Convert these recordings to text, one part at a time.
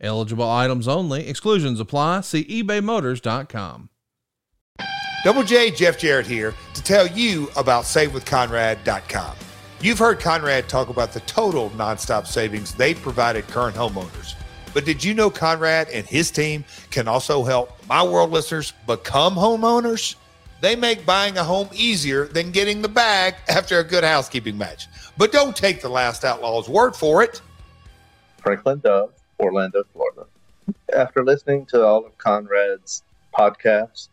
Eligible items only. Exclusions apply. See ebaymotors.com. Double J, Jeff Jarrett here to tell you about SaveWithConrad.com. You've heard Conrad talk about the total nonstop savings they've provided current homeowners. But did you know Conrad and his team can also help my world listeners become homeowners? They make buying a home easier than getting the bag after a good housekeeping match. But don't take the last outlaw's word for it. Franklin Dove, Orlando, Florida. After listening to all of Conrad's podcasts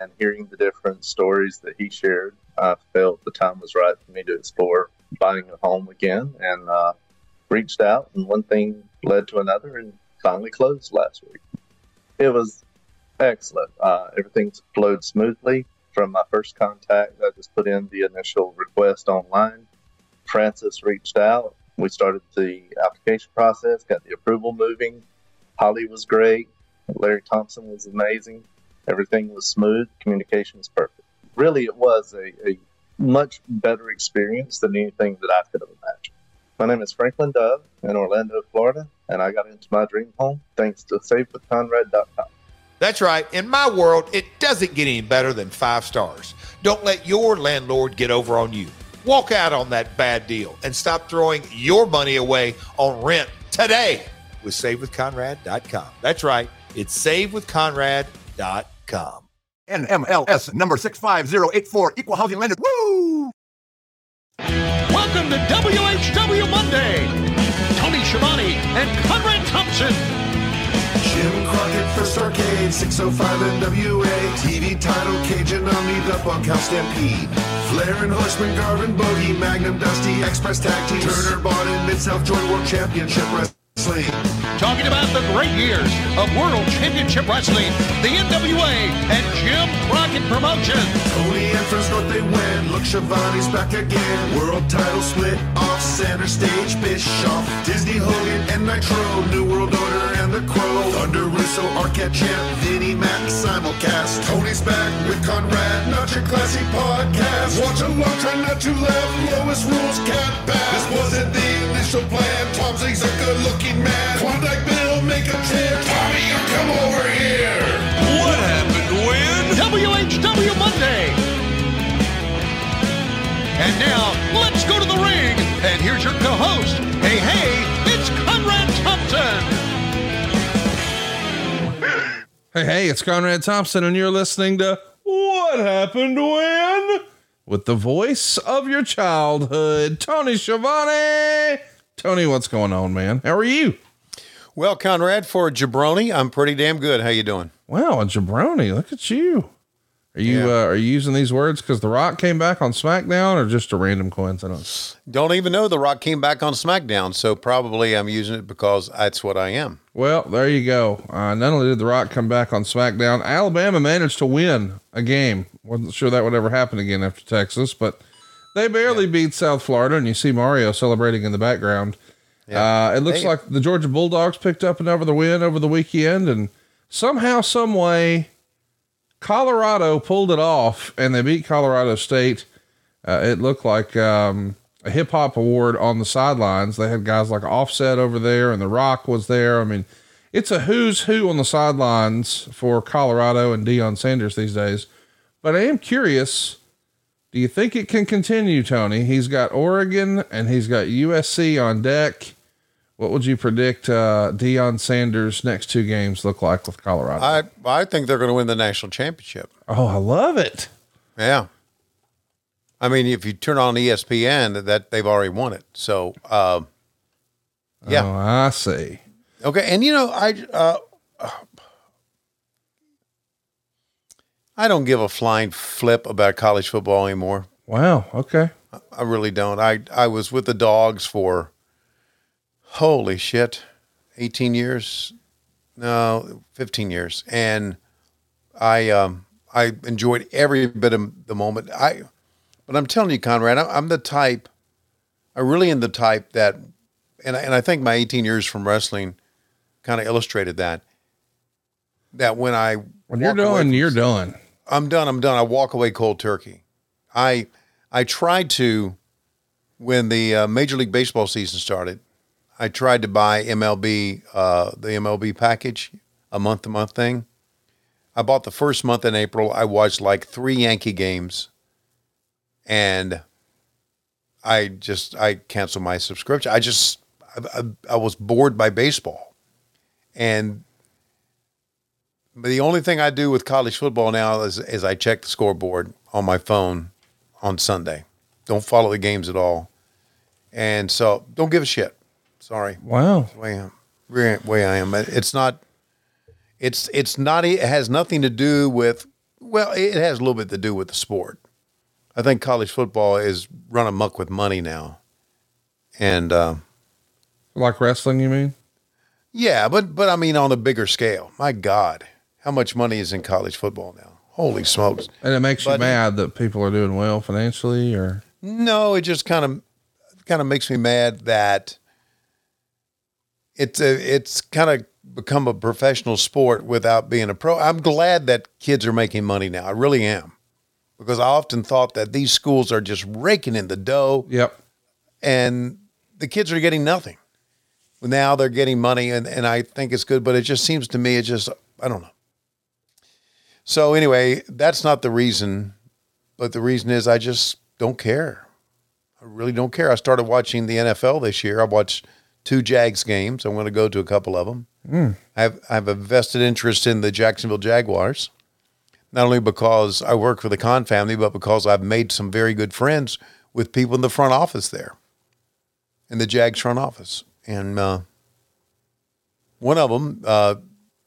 and hearing the different stories that he shared, I felt the time was right for me to explore buying a home again and uh, reached out. And one thing led to another and finally closed last week. It was excellent. Uh, everything flowed smoothly from my first contact. I just put in the initial request online. Francis reached out. We started the application process, got the approval moving. Holly was great. Larry Thompson was amazing. Everything was smooth. Communication was perfect. Really, it was a, a much better experience than anything that I could have imagined. My name is Franklin Dove in Orlando, Florida, and I got into my dream home thanks to SaveWithConrad.com. That's right. In my world, it doesn't get any better than five stars. Don't let your landlord get over on you. Walk out on that bad deal and stop throwing your money away on rent today with SaveWithConrad.com. That's right. It's SaveWithConrad.com. NMLS number 65084, equal housing lender. Woo! Welcome to WHW Monday. Tony Schiavone and Conrad Thompson. First Arcade, 605 NWA. TV title, Cajun Omni, The Bunkhouse Stampede. Flair and Horseman, Garvin, Bogey, Magnum, Dusty, Express Tag Team. Turner, Bond, Mid South Joint World Championship Wrestling. Talking about the great years of World Championship Wrestling, the NWA, and Jim Crockett Promotions. Tony and North, they win. Look, Schiavone's back again. World title split off center stage. Bischoff, Disney, Hogan, and Nitro. New World Order and the Crow. Thunder, Russo, Arquette, Champ, Vinnie, Mac, simulcast. Tony's back with Conrad, not your classy podcast. Watch along, try not to laugh. Lowest rules can't pass. This wasn't the initial plan. Tom Zig's a good looking man. Klondike Bill, make a chair. Tommy, you come over here. What happened when? WHW Monday. And now, let's go to the ring. And here's your co-host. Hey, hey, it's Conrad Thompson. Hey, hey, it's Conrad Thompson, and you're listening to What Happened When? With the voice of your childhood, Tony Schiavone. Tony, what's going on, man? How are you? Well, Conrad, for a jabroni, I'm pretty damn good. How you doing? Wow, a jabroni. Look at you. Are you Yeah. uh, are you using these words because The Rock came back on SmackDown, or just a random coincidence? Don't even know The Rock came back on SmackDown, so probably I'm using it because that's what I am. Well, there you go. Uh, not only did The Rock come back on SmackDown, Alabama managed to win a game. wasn't sure that would ever happen again after Texas, but they barely beat South Florida, and you see Mario celebrating in the background. Uh, it looks They- like the Georgia Bulldogs picked up another win over the weekend, and somehow, some way, Colorado pulled it off, and they beat Colorado State. Uh, it looked like um, a hip hop award on the sidelines. They had guys like Offset over there, and The Rock was there. I mean, it's a who's who on the sidelines for Colorado and Deion Sanders these days. But I am curious. Do you think it can continue, Tony? He's got Oregon and he's got USC on deck. What would you predict uh, Deion Sanders' next two games look like with Colorado? I I think they're going to win the national championship. oh, I love it. Yeah. I mean, if you turn on ESPN, that they've already won it. So, uh, yeah. Oh, I see. Okay, and you know, I uh, I don't give a flying flip about college football anymore. Wow. Okay. I really don't. I I was with the dogs for holy shit, eighteen years. no, 15 years. And I, um, I enjoyed every bit of the moment. I, but I'm telling you, Conrad, I'm, I'm the type, I really am the type that, and I, and I think my 18 years from wrestling kind of illustrated that, that when I, When you're done, you're done. I'm done. I'm done. I walk away cold turkey. I I tried to when the uh, Major League Baseball season started. I tried to buy MLB uh, the MLB package, a month to month thing. I bought the first month in April. I watched like three Yankee games, and I just I canceled my subscription. I just I, I, I was bored by baseball, and the only thing I do with college football now is, is I check the scoreboard on my phone on Sunday. Don't follow the games at all. And so don't give a shit. Sorry. Wow. Way I am. Way, way I am. It's not it's it's not it has nothing to do with well, it has a little bit to do with the sport. I think college football is run amuck with money now. And uh, Like wrestling, you mean? yeah, but but I mean on a bigger scale. My God, how much money is in college football now? Holy smokes! And it makes you mad that people are doing well financially or No, it just kind of kind of makes me mad that it's a, it's kind of become a professional sport without being a pro. I'm glad that kids are making money now. I really am. Because I often thought that these schools are just raking in the dough Yep. and the kids are getting nothing. Now they're getting money, and, and I think it's good, but it just seems to me, it just, I don't know. So, anyway, that's not the reason, but the reason is I just don't care. I really don't care. I started watching the NFL this year. I watched two Jags games. I'm going to go to a couple of them. I, have, I have a vested interest in the Jacksonville Jaguars, not only because I work for the Khan family, but because I've made some very good friends with people in the front office there, in the Jags front office. And uh, one of them, uh,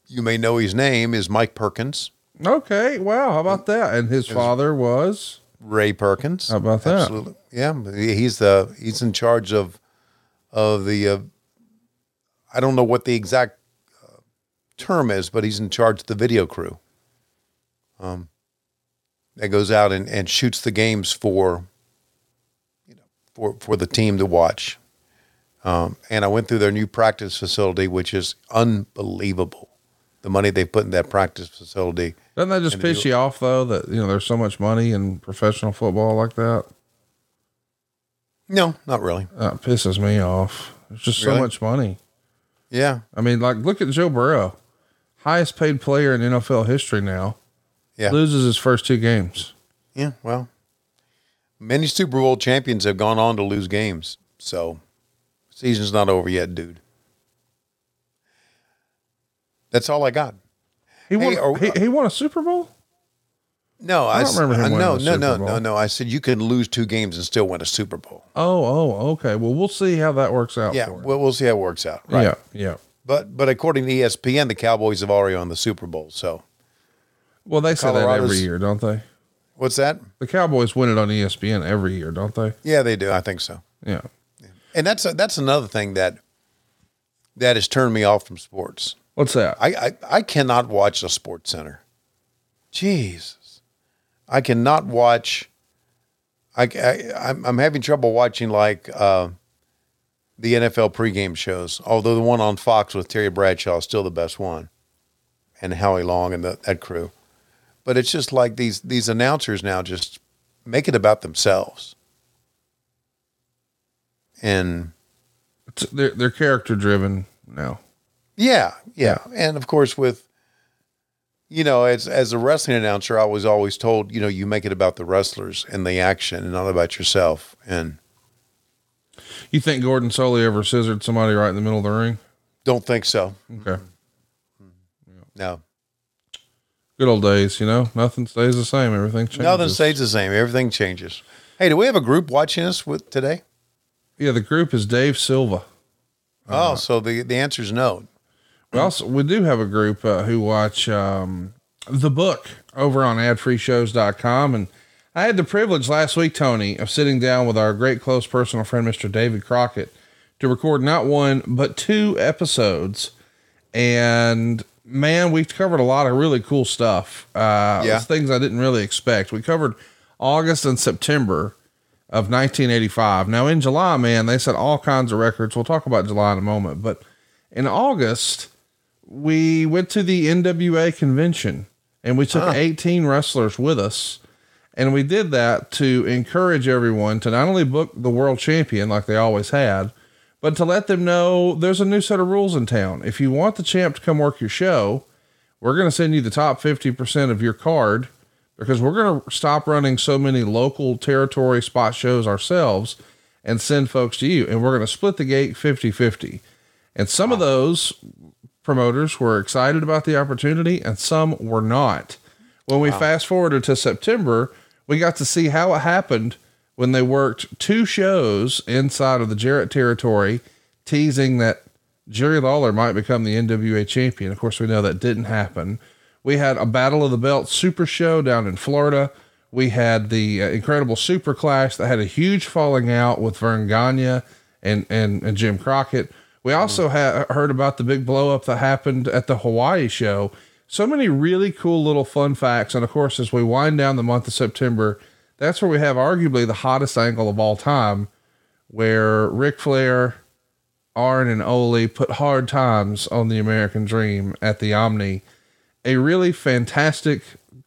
you may know his name, is Mike Perkins, Okay. Wow. How about that? And his father was Ray Perkins. How about that? Absolutely, yeah. He's the he's in charge of of the. Uh, I don't know what the exact uh, term is, but he's in charge of the video crew. Um, that goes out and, and shoots the games for, you know, for for the team to watch. Um, and I went through their new practice facility, which is unbelievable. The money they put in that practice facility. Doesn't that just piss you- off though that you know there's so much money in professional football like that? No, not really. That pisses me off. There's just so much money. Yeah, I mean, like look at Joe Burrow, highest paid player in NFL history now. yeah. Loses his first two games. Yeah, well, many Super Bowl champions have gone on to lose games, so season's not over yet, dude. That's all I got. He won. Hey, he, he won a Super Bowl. No, I, don't remember him uh, no, a no, no, Bowl. no, no. I said you can lose two games and still win a Super Bowl. Oh, oh, okay. Well, we'll see how that works out. Yeah, well, we'll see how it works out. Right. yeah, yeah. But but according to ESPN, the Cowboys have already won the Super Bowl. So Well, they say that every year, don't they? what's that? The Cowboys win it on ESPN every year, don't they? Yeah, they do. I think so. Yeah. And that's that's another thing that that has turned me off from sports. What's that? I, I, I cannot watch the Sports Center. Jesus, I cannot watch. I, I I'm, I'm having trouble watching like uh, the NFL pregame shows. Although the one on Fox with Terry Bradshaw is still the best one, and Howie Long and the, that crew. But it's just like these these announcers now just make it about themselves. And It's, they're they're character driven now. Yeah, yeah, and of course with, you know, as as a wrestling announcer, I was always told, you know, you make it about the wrestlers and the action, and not about yourself. And You think Gordon Solie ever scissored somebody right in the middle of the ring? don't think so. Okay. No, Good old days, you know. Nothing stays the same. Everything changes. nothing stays the same. Everything changes. Hey, do we have a group watching us with today? Yeah, the group is Dave Silva. oh, so the the answer is no. We also we do have a group uh, who watch um, the book over on adfreeshows.com and I had the privilege last week, Tony, of sitting down with our great close personal friend, Mr. David Crockett, to record not one, but two episodes. And man, we covered a lot of really cool stuff. Uh, Yeah. things I didn't really expect. We covered August and September of 1985. Now in July, man, they set all kinds of records. We'll talk about July in a moment, but in August, we went to the NWA convention and we took 18 wrestlers with us. And we did that to encourage everyone to not only book the world champion like they always had, but to let them know there's a new set of rules in town. If you want the champ to come work your show, we're going to send you the top 50% of your card because we're going to stop running so many local territory spot shows ourselves and send folks to you. And we're going to split the gate 50 50. And some of those promoters were excited about the opportunity and some were not. When we fast forwarded to September, we got to see how it happened when they worked two shows inside of the Jarrett territory, teasing that Jerry Lawler might become the NWA champion. Of course, we know that didn't happen. We had a Battle of the Belt Super Show down in Florida. We had the uh, incredible Super Clash that had a huge falling out with Verne Gagne and, and, and Jim Crockett. We mm. also had heard about the big blow up that happened at the Hawaii show. So many really cool little fun facts. And of course, as we wind down the month of September, that's where we have arguably the hottest angle of all time, where Ric Flair, Arn, and Ole put hard times on the American Dream at the Omni. A really fantastic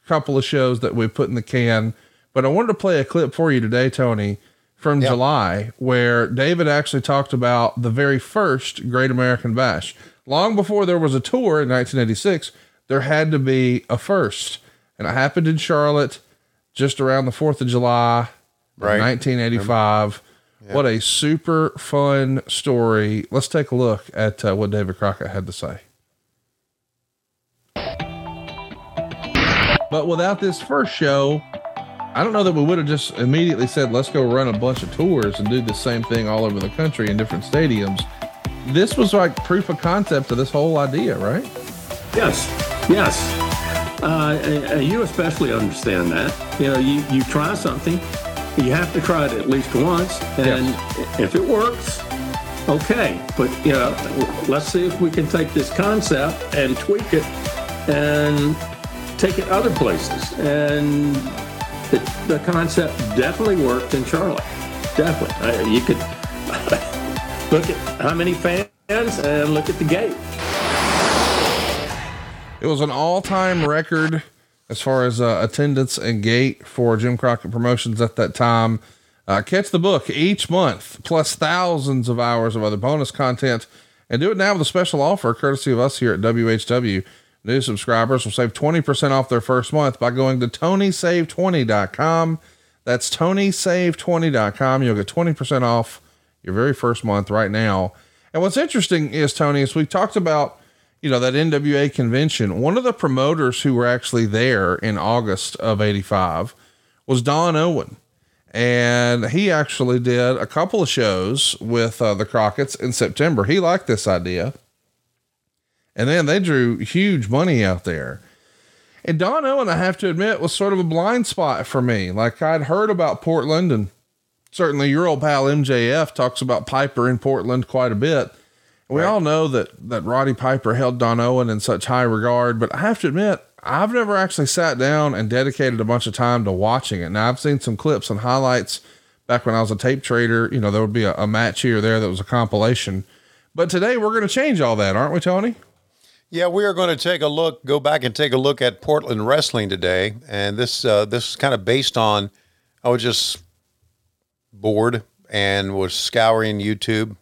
couple of shows that we put in the can. But I wanted to play a clip for you today, Tony, from July, where David actually talked about the very first Great American Bash. Long before there was a tour in 1986, there had to be a first. And it happened in Charlotte just around the 4th of July, Right. 1985. What a super fun story. Let's take a look at uh, what David Crockett had to say. But without this first show, I don't know that we would have just immediately said, let's go run a bunch of tours and do the same thing all over the country in different stadiums. This was like proof of concept of this whole idea, right? Yes, yes. Uh, and you especially understand that. You know, you, you try something, you have to try it at least once, and if it works, okay. But you know, let's see if we can take this concept and tweak it and take it other places. And the, concept definitely worked in Charlotte. Definitely, Uh, you could look at how many fans and look at the gate. It was an all-time record as far as uh, attendance and gate for Jim Crockett Promotions at that time. Uh, catch the book each month, plus thousands of hours of other bonus content, and do it now with a special offer courtesy of us here at WHW. New subscribers will save 20% off their first month by going to TonySave20.com. That's TonySave20.com. You'll get 20% off your very first month right now. And what's interesting is, Tony, is we talked about you know, that NWA convention, one of the promoters who were actually there in August of 85 was Don Owen. And he actually did a couple of shows with uh, the Crockett's in September. He liked this idea. And then they drew huge money out there. And Don Owen, I have to admit, was sort of a blind spot for me. Like I'd heard about Portland and certainly your old pal MJF talks about Piper in Portland quite a bit. We all know that that Roddy Piper held Don Owen in such high regard, but I have to admit, I've never actually sat down and dedicated a bunch of time to watching it. Now I've seen some clips and highlights back when I was a tape trader. You know, there would be a, a match here or there that was a compilation. But today we're going to change all that, aren't we, Tony? Yeah, we are going to take a look, go back and take a look at Portland wrestling today, and this uh, this is kind of based on. I was just bored and was scouring YouTube,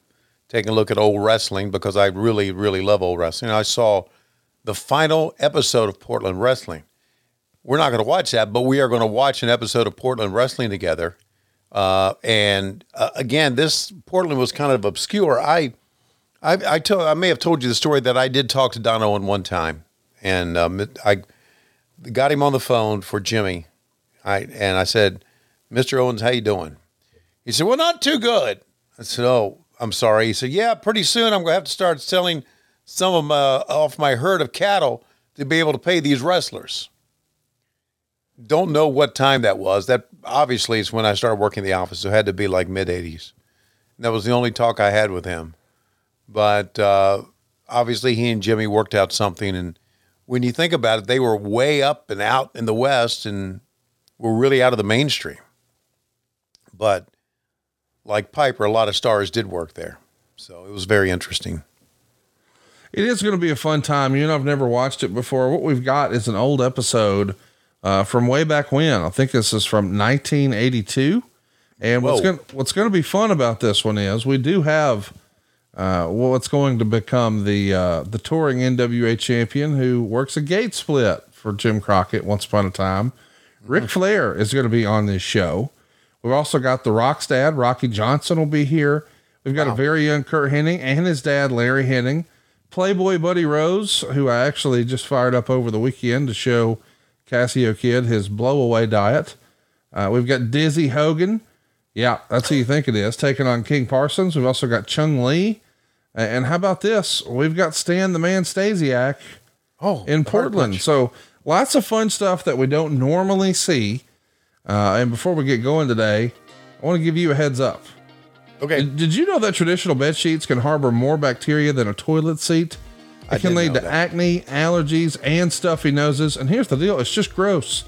taking a look at old wrestling because I really really love old wrestling. I saw the final episode of Portland wrestling. We're not going to watch that, but we are going to watch an episode of Portland wrestling together. Uh, and uh, again, this Portland was kind of obscure. I I, I told I may have told you the story that I did talk to Don Owen one time, and um, I got him on the phone for Jimmy. I and I said, "Mr. Owens, how you doing?" He said, "Well, not too good." I said, "Oh, I'm sorry." He said, "Yeah, pretty soon I'm going to have to start selling some of my, off my herd of cattle to be able to pay these wrestlers." Don't know what time that was. That obviously is when I started working in the office. So it had to be like mid '80s. That was the only talk I had with him but uh, obviously he and Jimmy worked out something, and when you think about it, they were way up and out in the West and were really out of the mainstream. But like Piper, a lot of stars did work there. So it was very interesting. It is going to be a fun time. You know, I've never watched it before. What we've got is an old episode uh, from way back when. I think this is from 1982. And what's going what's going to be fun about this one is we do have uh, what's going to become the uh, the touring NWA champion who works a gate split for Jim Crockett once upon a time. Ric Flair is going to be on this show. We've also got the Rock's dad, Rocky Johnson, will be here. We've got a very young Curt Hennig and his dad, Larry Hennig. Playboy Buddy Rose, who I actually just fired up over the weekend to show Cassio Kid his blowaway diet. Uh, we've got Dizzy Hogan. Yeah, that's who you think it is, taking on King Parsons. We've also got Chung Lee. And how about this? We've got Stan the Man Stasiak Oh, in Portland. So lots of fun stuff that we don't normally see. Uh, and before we get going today, I want to give you a heads up. Okay. Did, did you know that traditional bed sheets can harbor more bacteria than a toilet seat? It I can lead to that. acne, allergies, and stuffy noses. And here's the deal it's just gross.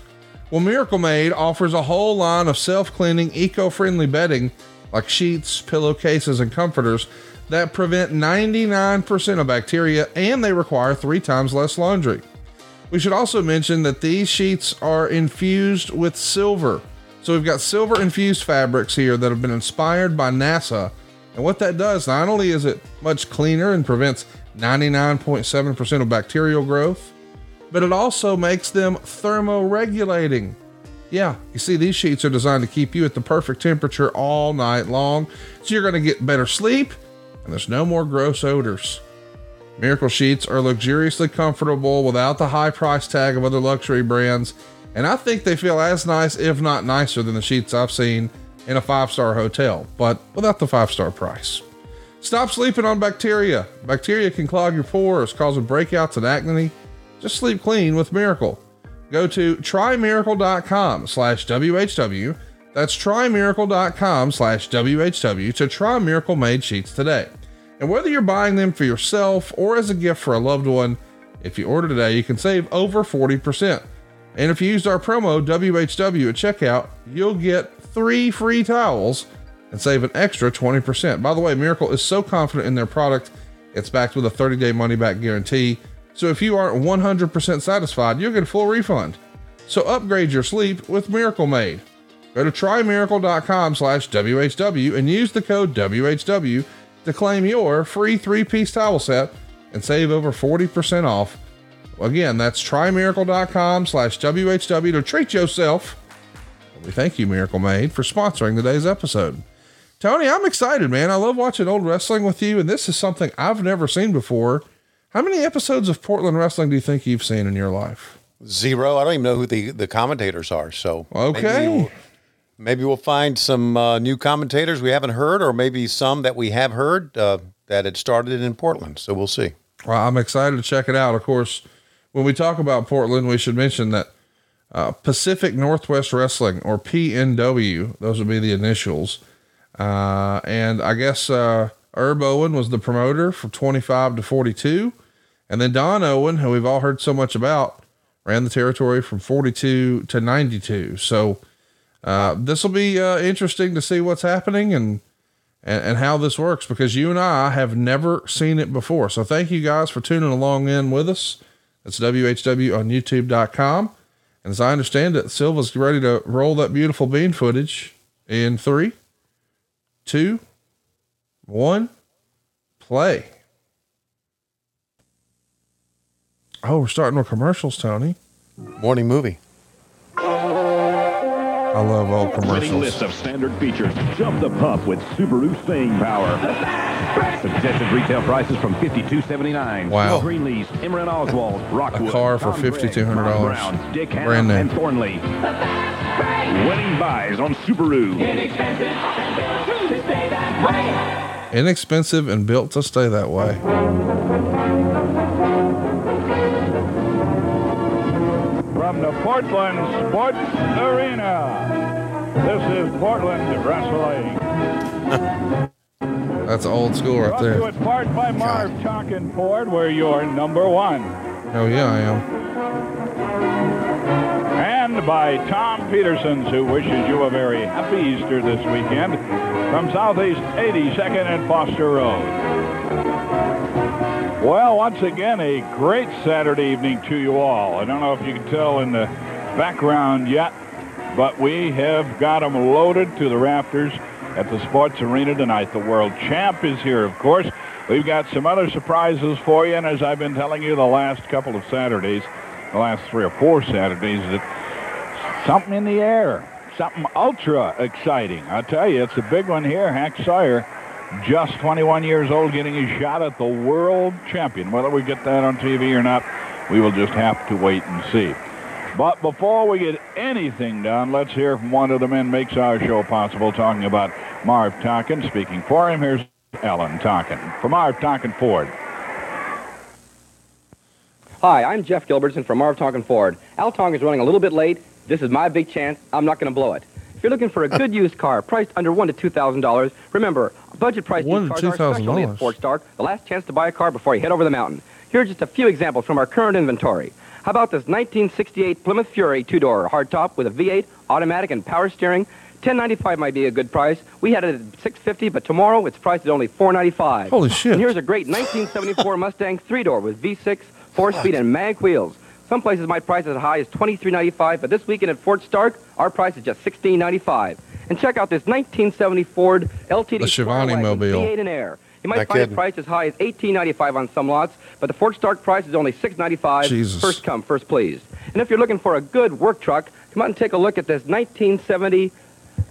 Well, Miracle Made offers a whole line of self cleaning, eco friendly bedding like sheets, pillowcases, and comforters that prevent 99% of bacteria and they require three times less laundry. We should also mention that these sheets are infused with silver. So we've got silver infused fabrics here that have been inspired by NASA. And what that does, not only is it much cleaner and prevents 99.7% of bacterial growth, but it also makes them thermoregulating. Yeah, you see, these sheets are designed to keep you at the perfect temperature all night long. So you're going to get better sleep and there's no more gross odors. Miracle Sheets are luxuriously comfortable without the high price tag of other luxury brands, and I think they feel as nice, if not nicer, than the sheets I've seen in a five star hotel, but without the five star price. Stop sleeping on bacteria. Bacteria can clog your pores, causing breakouts and acne. Just sleep clean with Miracle. Go to trymiracle.com slash WHW. That's trymiracle.com slash WHW to try Miracle Made Sheets today. And whether you're buying them for yourself or as a gift for a loved one, if you order today, you can save over 40%. And if you used our promo WHW at checkout, you'll get three free towels and save an extra 20%. By the way, Miracle is so confident in their product, it's backed with a 30 day money back guarantee. So if you aren't 100% satisfied, you'll get a full refund. So upgrade your sleep with Miracle Made. Go to trymiracle.com slash WHW and use the code WHW to claim your free three piece towel set and save over 40% off. Again, that's trymiracle.com slash WHW to treat yourself. We thank you, Miracle Made, for sponsoring today's episode. Tony, I'm excited, man. I love watching old wrestling with you, and this is something I've never seen before. How many episodes of Portland wrestling do you think you've seen in your life? Zero. I don't even know who the, the commentators are. So Okay. maybe we'll, maybe we'll find some uh, new commentators we haven't heard, or maybe some that we have heard uh, that had started in Portland. So we'll see. Well, I'm excited to check it out. Of course, when we talk about Portland, we should mention that uh, Pacific Northwest Wrestling, or PNW, those would be the initials. Uh, and I guess uh, Herb Owen was the promoter from 25 to 42. And then Don Owen, who we've all heard so much about, ran the territory from 42 to 92. So uh, this will be uh, interesting to see what's happening and, and and how this works because you and I have never seen it before. So thank you guys for tuning along in with us. It's WHW on YouTube.com. And as I understand it, Silva's ready to roll that beautiful bean footage in three, two, one, play. Oh, we're starting with commercials, Tony. Morning movie. I love old Winning commercials. list of standard features. Jump the pup with Subaru staying power. Suggested retail prices from $52.79. Wow. Greenlease, Imran Oswald, Rockwood. car for $5,200. Bob Brown, Dick Hannum, Brand name. and Thornley. Winning buys on Subaru. Inexpensive and built to stay that way. From the Portland Sports Arena, this is Portland Wrestling. That's old school right there. Brought to you there. part by Marv Tonkin Ford, where you're number one. Oh yeah, I am. And by Tom Petersons, who wishes you a very happy Easter this weekend from Southeast 82nd and Foster Road. Well, once again, a great Saturday evening to you all. I don't know if you can tell in the background yet, but we have got them loaded to the rafters at the sports arena tonight. The world champ is here, of course. We've got some other surprises for you, and as I've been telling you the last couple of Saturdays, the last three or four Saturdays, that something in the air, something ultra exciting. I'll tell you, it's a big one here. Hank Sawyer, just 21 years old, getting his shot at the world champion. Whether we get that on TV or not, we will just have to wait and see. But before we get anything done, let's hear from one of the men makes our show possible, talking about Marv Tonkin. Speaking for him, here's Alan Tonkin from Marv Tonkin Ford. Hi, I'm Jeff Gilbertson from Marv Tonkin Ford. Al Tonkin's running a little bit late. This is my big chance. I'm not going to blow it. If you're looking for a good used car priced under one to two thousand dollars, remember budget price used cars are especially $2,000. at Ford Stark. The last chance to buy a car before you head over the mountain. Here are just a few examples from our current inventory. How about this 1968 Plymouth Fury two-door hardtop with a V8, automatic, and power steering? 1095 might be a good price. We had it at 650, but tomorrow it's priced at only 495. Holy shit. And here's a great 1974 Mustang three-door with V6, four-speed, and mag wheels. Some places might price as high as 23.95, but this weekend at Fort Stark, our price is just 16.95. And check out this 1970 Ford LTD The Mobile. V8 and Air. You might Not find kidding. priced as high as 18.95 on some lots, but the Fort Stark price is only 6.95. Jesus. First come, first pleased. And if you're looking for a good work truck, come out and take a look at this 1970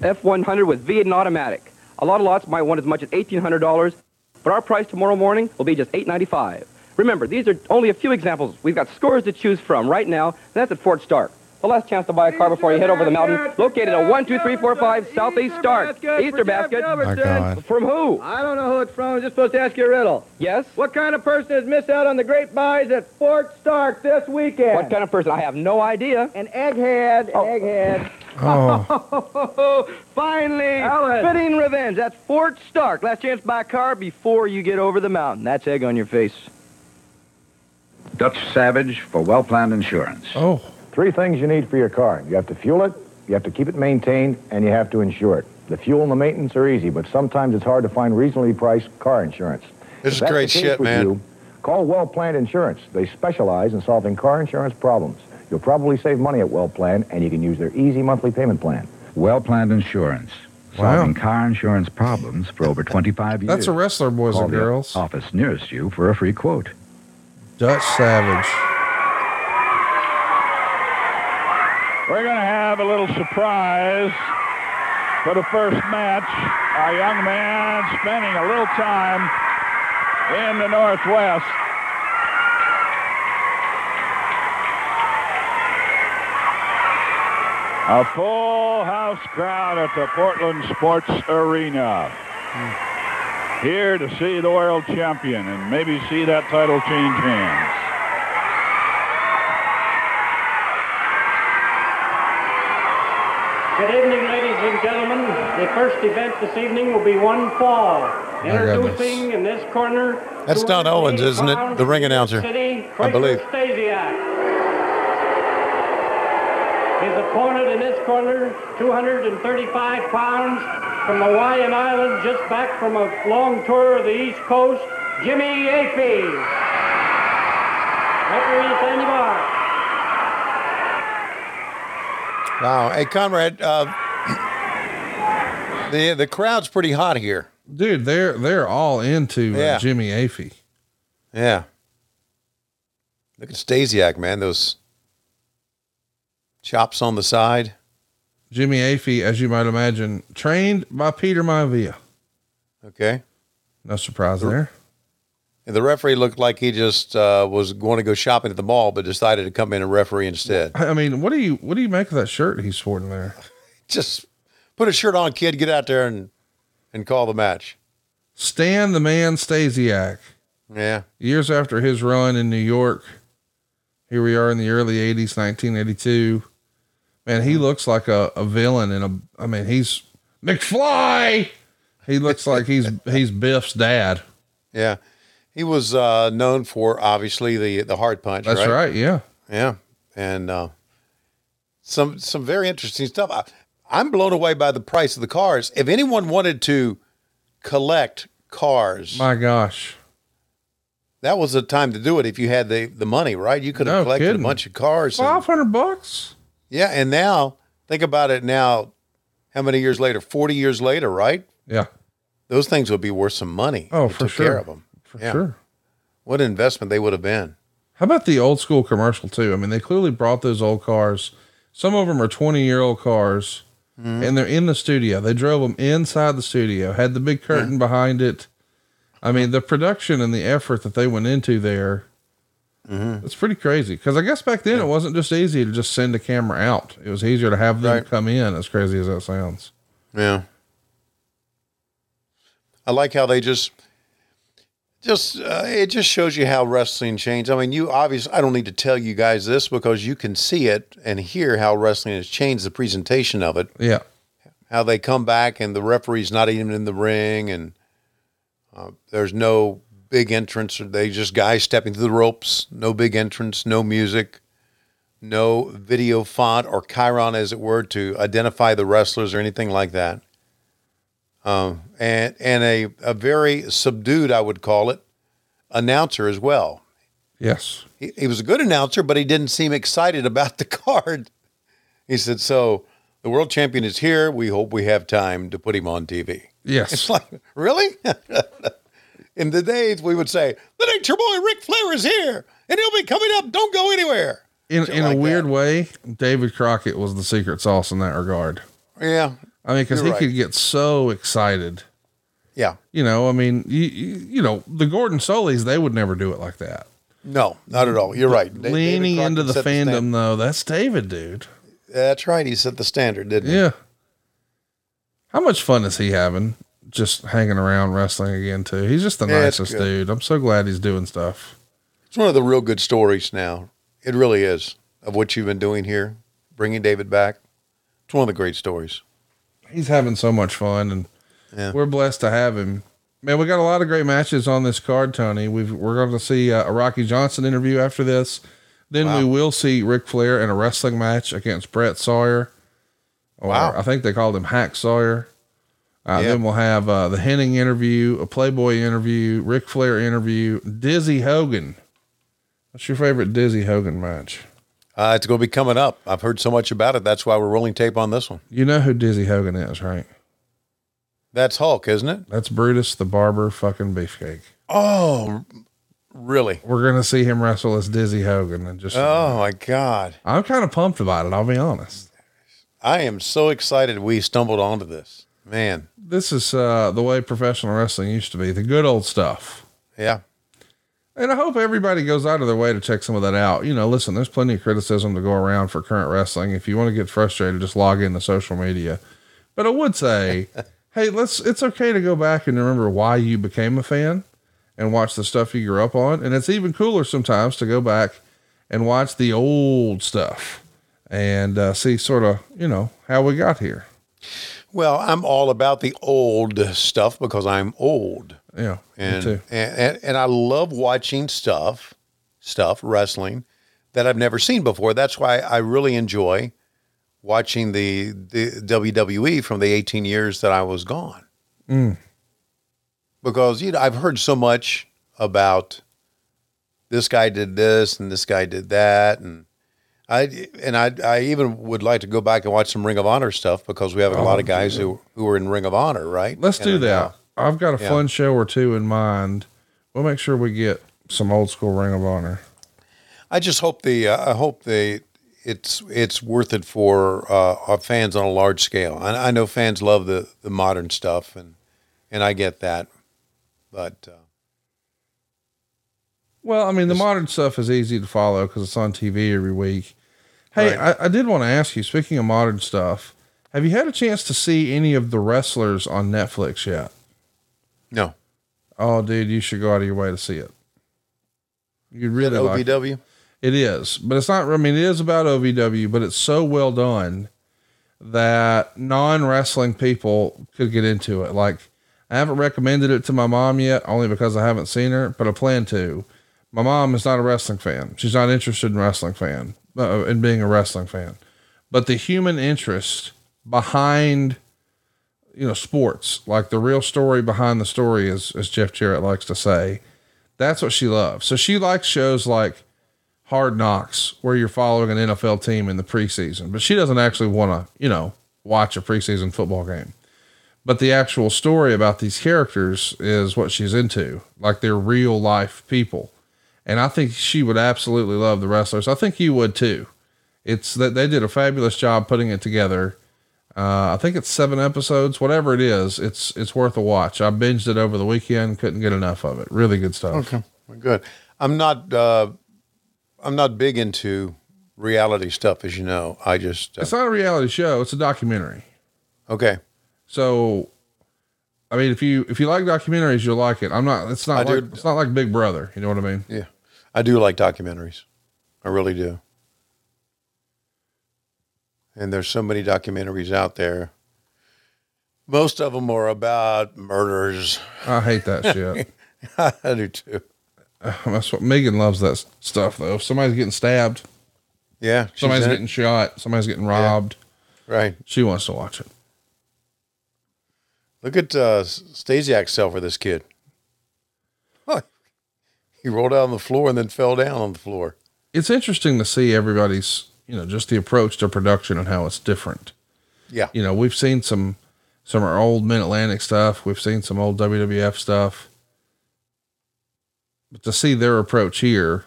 F100 with V8 and automatic. A lot of lots might want as much as $1,800, but our price tomorrow morning will be just $8.95. Remember, these are only a few examples. We've got scores to choose from right now, and that's at Fort Stark. The last chance to buy a car before you head over the mountain, located at 12345 Southeast Stark. Easter basket. My God. From who? I don't know who it's from. I'm just supposed to ask you a riddle. Yes? What kind of person has missed out on the great buys at Fort Stark this weekend? What kind of person? I have no idea. An egghead. An egghead. Oh, Finally, Alan. fitting revenge. That's Fort Stark. Last chance to buy a car before you get over the mountain. That's egg on your face. Dutch Savage for Well Planned Insurance. oh, Three things you need for your car. You have to fuel it, you have to keep it maintained, and you have to insure it. The fuel and the maintenance are easy, but sometimes it's hard to find reasonably priced car insurance. This If is great shit, man. You, call Well Planned Insurance. They specialize in solving car insurance problems. You'll probably save money at Well Planned, and you can use their easy monthly payment plan. Well Planned Insurance. Wow. Solving car insurance problems for over 25 years. that's a wrestler, boys Call and the girls. office nearest you for a free quote. Dutch Savage. We're going to have a little surprise for the first match. Our young man spending a little time in the Northwest. A full house crowd at the Portland Sports Arena. Hmm. Here to see the world champion and maybe see that title change hands. Good evening, ladies and gentlemen. The first event this evening will be one fall. Introducing in this corner. That's Don Owens, isn't it? The ring announcer. City, I believe. Stasiak. His opponent in this corner, 235 pounds, from Hawaiian Islands, just back from a long tour of the East Coast, Jimmy Apey. Referee Sandy Barr. Wow. Hey, Conrad, uh, the the crowd's pretty hot here. Dude, they're they're all into uh, Yeah. Jimmy Afey. Yeah. Look at Stasiak, man. Those chops on the side. Jimmy Afey, as you might imagine, trained by Peter Maivia. Okay. No surprise there. And the referee looked like he just uh, was going to go shopping at the mall, but decided to come in and referee instead. I mean, what do you what do you make of that shirt he's sporting there? Just put a shirt on, kid. Get out there and and call the match. Stan the Man Stasiak. Yeah. Years after his run in New York, here we are in the early 80s, 1982. Man, he looks like a, a villain in a, I mean, he's McFly. He looks like he's, he's Biff's dad. Yeah. He was uh, known for obviously the the hard punch. That's right. Yeah. Yeah, and uh, some some very interesting stuff. I, I'm blown away by the price of the cars. If anyone wanted to collect cars, My gosh. that was the time to do it. If you had the the money, right? You could have No collected kidding. a bunch of cars. Five hundred bucks. Yeah, and now think about it. Now, how many years later? Forty years later, right? Yeah. Those things would be worth some money. Oh, for sure. Care of them. For sure. What investment they would have been. How about the old school commercial too? I mean, they clearly brought those old cars. Some of them are 20 year old cars Mm-hmm. and they're in the studio. They drove them inside the studio, had the big curtain behind it. I mean, the production and the effort that they went into there, Mm-hmm. it's pretty crazy. Cause I guess back then it wasn't just easy to just send a camera out. It was easier to have them Right. come in as crazy as that sounds. Yeah. I like how they just, just uh, it just shows you how wrestling changed. I mean, you obviously, I don't need to tell you guys this because you can see it and hear how wrestling has changed the presentation of it. Yeah. How they come back and the referee's not even in the ring and uh, there's no big entrance. Or they just guys stepping through the ropes. No big entrance. No music. No video font or chyron, as it were, to identify the wrestlers or anything like that um, and and a, a very subdued, I would call it, announcer as well. Yes. He, he was a good announcer, but he didn't seem excited about the card. He said, "So the world champion is here. We hope we have time to put him on TV." Yes. It's like, really? In the days we would say, "The nature boy Ric Flair is here, and he'll be coming up. Don't go anywhere." In, Shit in like a weird way, David Crockett was the secret sauce in that regard. Yeah, I mean, because he right. could get so excited. yeah. You know, I mean, you, you, you know, the Gordon Solies, they would never do it like that. No, not at all. You're right. Da- David Leaning into the fandom, standard. though, that's David, dude. That's right. He set the standard, didn't he? Yeah. How much fun is he having just hanging around wrestling again, too? He's just the Yeah, nicest dude. I'm so glad he's doing stuff. It's one of the real good stories now. It really is of what you've been doing here, bringing David back. It's one of the great stories. He's having so much fun, and Yeah. we're blessed to have him. Man, we got a lot of great matches on this card, Tony. We've, we're going to see uh, a Rocky Johnson interview after this. Then we will see Ric Flair in a wrestling match against Brett Sawyer. Or Wow. I think they called him Hack Sawyer. Uh, Yeah. Then we'll have uh, the Hennig interview, a Playboy interview, Ric Flair interview, Dizzy Hogan. What's your favorite Dizzy Hogan match? Uh, it's going to be coming up. I've heard so much about it. That's why we're rolling tape on this one. You know who Dizzy Hogan is, right? That's Hulk, isn't it? That's Brutus the Barber fucking Beefcake. Oh, really? We're going to see him wrestle as Dizzy Hogan and just, Oh, my God. I'm kind of pumped about it. I'll be honest. I am so excited we stumbled onto this. Man. This is uh, the way professional wrestling used to be, the good old stuff. Yeah. And I hope everybody goes out of their way to check some of that out. You know, listen, there's plenty of criticism to go around for current wrestling. If you want to get frustrated, just log into social media. But I would say, hey, let's, it's okay to go back and remember why you became a fan and watch the stuff you grew up on. And it's even cooler sometimes to go back and watch the old stuff and uh, see sort of, you know, how we got here. Well, I'm all about the old stuff because I'm old. Yeah. me and, too. and and and I love watching stuff, stuff wrestling that I've never seen before. That's why I really enjoy watching the the WWE from the 18 years that I was gone Mm. because you know I've heard so much about this guy did this and this guy did that and I and I I even would like to go back and watch some Ring of Honor stuff because we have a lot of guys who who are in Ring of Honor, right? Let's And do now- that. I've got a Yeah. fun show or two in mind. We'll make sure we get some old school Ring of Honor. I just hope the uh, I hope they it's it's worth it for uh, our fans on a large scale. I, I know fans love the the modern stuff, and and I get that, but uh, Well, I mean, the modern stuff is easy to follow because it's on TV every week. Hey, Right. I, I did want to ask you, speaking of modern stuff, have you had a chance to see any of the wrestlers on Netflix yet? no. Oh, dude, you should go out of your way to see it. You'd really like it. OVW. It is, but it's not. I mean, it is about OVW, but it's so well done that non wrestling people could get into it. Like, I haven't recommended it to my mom yet, only because I haven't seen her, but I plan to. My mom is not a wrestling fan. She's not interested in wrestling fan, uh, in being a wrestling fan. But the human interest behind, you know, sports, like the real story behind the story, as as Jeff Jarrett likes to say, that's what she loves. So she likes shows like Hard Knocks, where you're following an NFL team in the preseason, but she doesn't actually want to, you know, watch a preseason football game. But the actual story about these characters is what she's into, like they're real life people. And I think she would absolutely love the wrestlers. I think you would too. It's that they did a fabulous job putting it together. Uh, I think it's seven episodes, whatever it is. It's it's worth a watch. I binged it over the weekend, couldn't get enough of it. Really good stuff. Okay, good. I'm not. Uh, I'm not big into reality stuff, as you know. I just. Uh, It's not a reality show. It's a documentary. okay. So, I mean, if you if you like documentaries, you'll like it. I'm not. It's not I like do. it's not like Big Brother. You know what I mean? Yeah, I do like documentaries. I really do. And there's so many documentaries out there. Most of them are about murders. I hate that shit. I do too. That's what Megan loves. That stuff though. If somebody's getting stabbed, Yeah, somebody's in it. getting shot, somebody's getting robbed. Right. She wants to watch it. Look at uh, Stasiak's cell for this kid. Huh. He rolled out on the floor and then fell down on the floor. It's interesting to see everybody's, you know, just the approach to production and how it's different. Yeah. You know, we've seen some some of our old Mid Atlantic stuff. We've seen some old WWF stuff. But to see their approach here,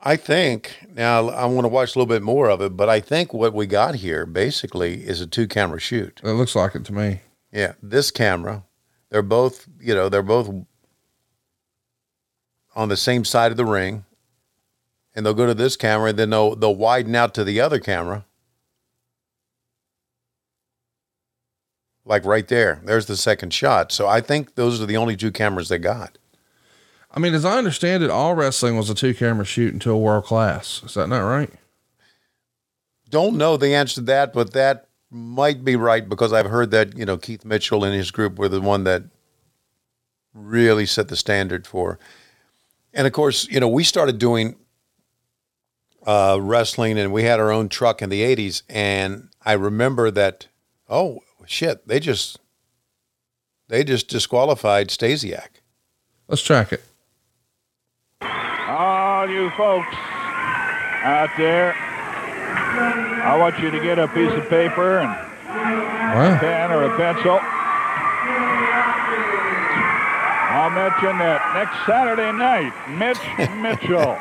I think now I want to watch a little bit more of it, but I think what we got here basically is a two camera shoot. it looks like it to me. Yeah, this camera, they're both, you know, they're both on the same side of the ring. And they'll go to this camera and then they'll they'll widen out to the other camera. Like right there. There's the second shot. So I think those are the only two cameras they got. I mean, as I understand it, all wrestling was a two camera shoot until world class. Is that not right? Don't know the answer to that, but that might be right because I've heard that, you know, Keith Mitchell and his group were the one that really set the standard for. And of course, you know, we started doing uh, wrestling and we had our own truck in the 80s. And I remember that, oh, shit, they just, they just disqualified Stasiak. Let's track it. You folks out there, I want you to get a piece of paper and a pen or a pencil. I'll mention that next Saturday night, Mitch Mitchell.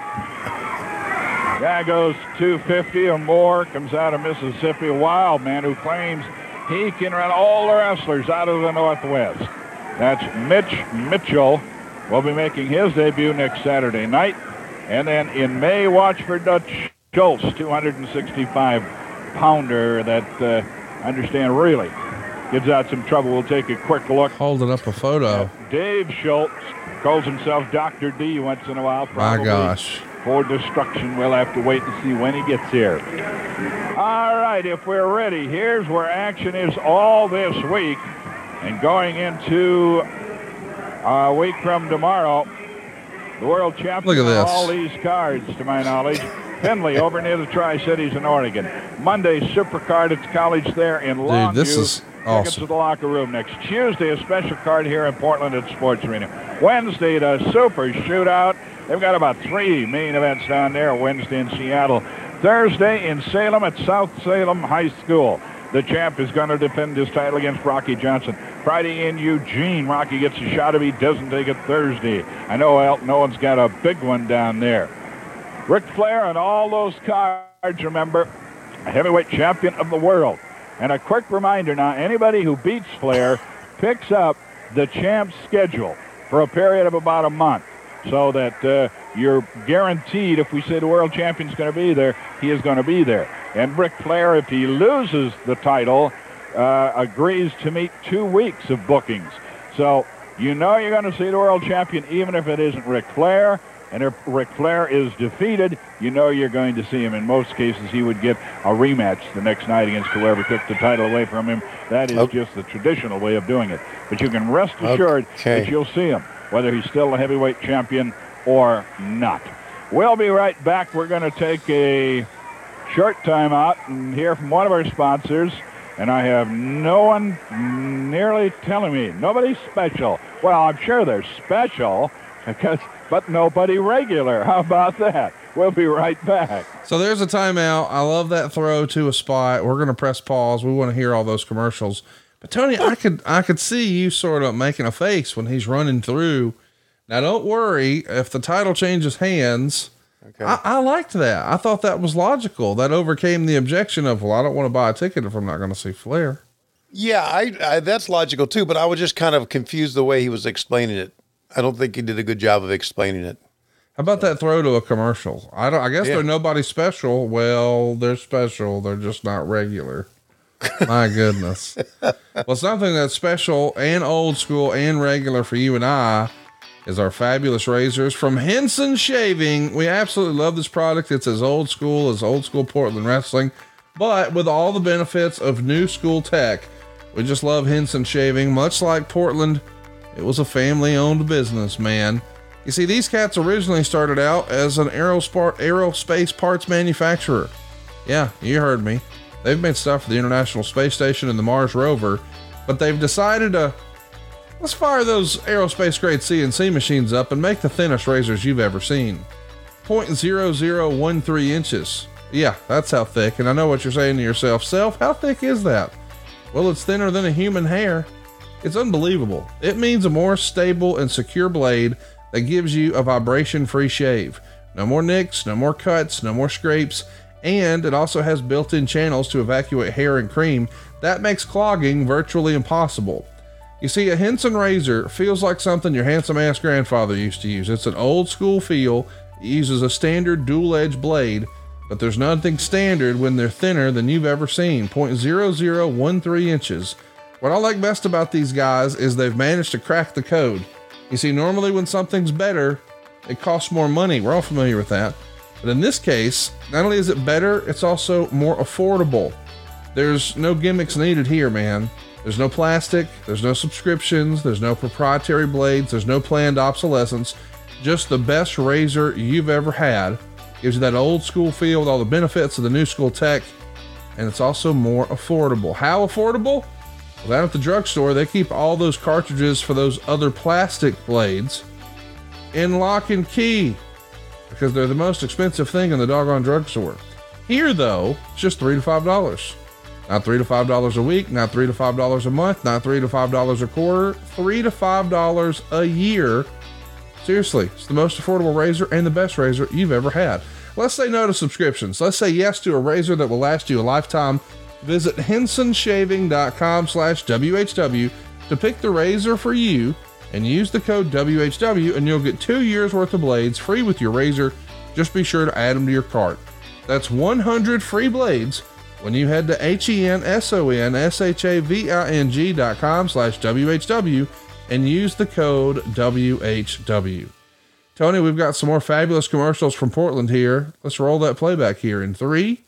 Guy goes 250 or more, comes out of Mississippi, a wild man who claims he can run all the wrestlers out of the Northwest. That's Mitch Mitchell. Will be making his debut next Saturday night. And then in May, watch for Dutch Schultz, 265 pounder that uh, I understand really gives out some trouble. We'll take a quick look. Holding up a photo. Dave Schultz calls himself Dr. D once in a while. My gosh. For destruction. We'll have to wait and see when he gets here. All right, if we're ready, here's where action is all this week. And going into a week from tomorrow, the world champion Look at this. all these cards, to my knowledge. Finley over near the Tri-Cities in Oregon. Monday, Supercard at the college there in Longview. this is awesome. Tickets to the locker room next Tuesday. A special card here in Portland at Sports Arena. Wednesday, the Super Shootout. They've got about three main events down there. Wednesday in Seattle. Thursday in Salem at South Salem High School. The champ is going to defend his title against Rocky Johnson. Friday in Eugene, Rocky gets a shot if he doesn't take it Thursday. I know Elton Owen's got a big one down there. Ric Flair and all those cards, remember, a heavyweight champion of the world. And a quick reminder now, anybody who beats Flair picks up the champ's schedule for a period of about a month so that uh, you're guaranteed if we say the world champion's going to be there, he is going to be there. And Ric Flair, if he loses the title, uh, agrees to meet two weeks of bookings. So you know you're going to see the world champion even if it isn't Ric Flair. And if Ric Flair is defeated, you know you're going to see him. In most cases, he would get a rematch the next night against whoever took the title away from him. That is Okay. just the traditional way of doing it. But you can rest assured Okay. that you'll see him, whether he's still a heavyweight champion or not. We'll be right back. We're going to take a short time out and hear from one of our sponsors. And I have no one nearly telling me, nobody special. Well, I'm sure they're special, because, but nobody regular. How about that? We'll be right back. So there's a timeout. I love that throw to a spot. We're going to press pause. We want to hear all those commercials. But Tony, I could I could see you sort of making a face when he's running through. Now don't worry if the title changes hands. I, I liked that. I thought that was logical. That overcame the objection of, well, I don't want to buy a ticket if I'm not going to see Flair. Yeah, I, I that's logical too, but I was just kind of confused the way he was explaining it. I don't think he did a good job of explaining it. How about that throw to a commercial? I don't. I guess Yeah. they're nobody special. Well, they're special. They're just not regular. My goodness. well, something that's special and old school and regular for you and I is our fabulous razors from Henson Shaving. We absolutely love this product. It's as old school as old school Portland wrestling, but with all the benefits of new school tech. We just love Henson Shaving, much like Portland. It was a family owned business, man. You see, these cats originally started out as an aerospace parts manufacturer. Yeah, you heard me. They've made stuff for the International Space Station and the Mars rover, but they've decided to let's fire those aerospace grade CNC machines up and make the thinnest razors you've ever seen. 0.0013 inches. Yeah, that's how thick. And I know what you're saying to yourself, self, how thick is that? Well, it's thinner than a human hair. It's unbelievable. It means a more stable and secure blade that gives you a vibration free shave. No more nicks, no more cuts, no more scrapes, and it also has built in channels to evacuate hair and cream. That makes clogging virtually impossible. You see, a Henson razor feels like something your handsome ass grandfather used to use. It's an old school feel. It uses a standard dual edge blade, but there's nothing standard when they're thinner than you've ever seen 0.0013 inches. What I like best about these guys is they've managed to crack the code. You see, normally when something's better, it costs more money. We're all familiar with that. But in this case, not only is it better, it's also more affordable. There's no gimmicks needed here, man. There's no plastic, there's no subscriptions, there's no proprietary blades, there's no planned obsolescence. Just the best razor you've ever had. Gives you that old school feel with all the benefits of the new school tech, and it's also more affordable. How affordable? Well, down at the drugstore, they keep all those cartridges for those other plastic blades in lock and key because they're the most expensive thing in the doggone drugstore. Here, though, it's just three to five dollars. Not three to five dollars a week, not three to five dollars a month, not three to five dollars a quarter, three to five dollars a year. Seriously, it's the most affordable razor and the best razor you've ever had. Let's say no to subscriptions. Let's say yes to a razor that will last you a lifetime. Visit hensonshaving.com slash WHW to pick the razor for you and use the code WHW and you'll get two years worth of blades free with your razor. Just be sure to add them to your cart. That's 100 free blades when you head to H-E-N-S-O-N-S-H-A-V-I-N-G dot com slash WHW and use the code WHW. Tony, we've got some more fabulous commercials from Portland here. Let's roll that playback here in three,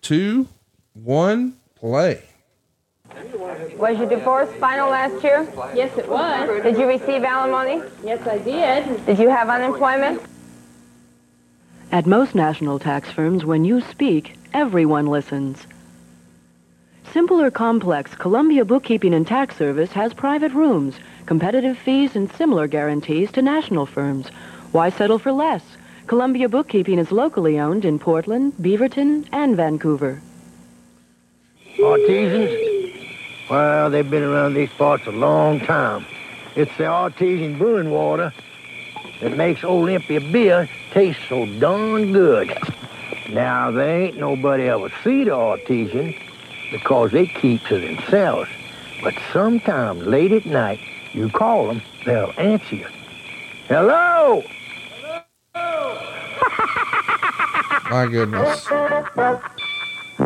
two, one, play. Was your divorce final last year? Yes, it was. Did you receive alimony? Yes, I did. Did you have unemployment? At most national tax firms, when you speak, everyone listens. Simple or complex, Columbia Bookkeeping and Tax Service has private rooms, competitive fees, and similar guarantees to national firms. Why settle for less? Columbia Bookkeeping is locally owned in Portland, Beaverton, and Vancouver. Artisans? Well, they've been around these parts a long time. It's the artesian brewing water that makes Olympia beer taste so darn good. Now, there ain't nobody ever see the artesian because they keep to themselves. But sometime late at night, you call them, they'll answer you. Hello? My goodness.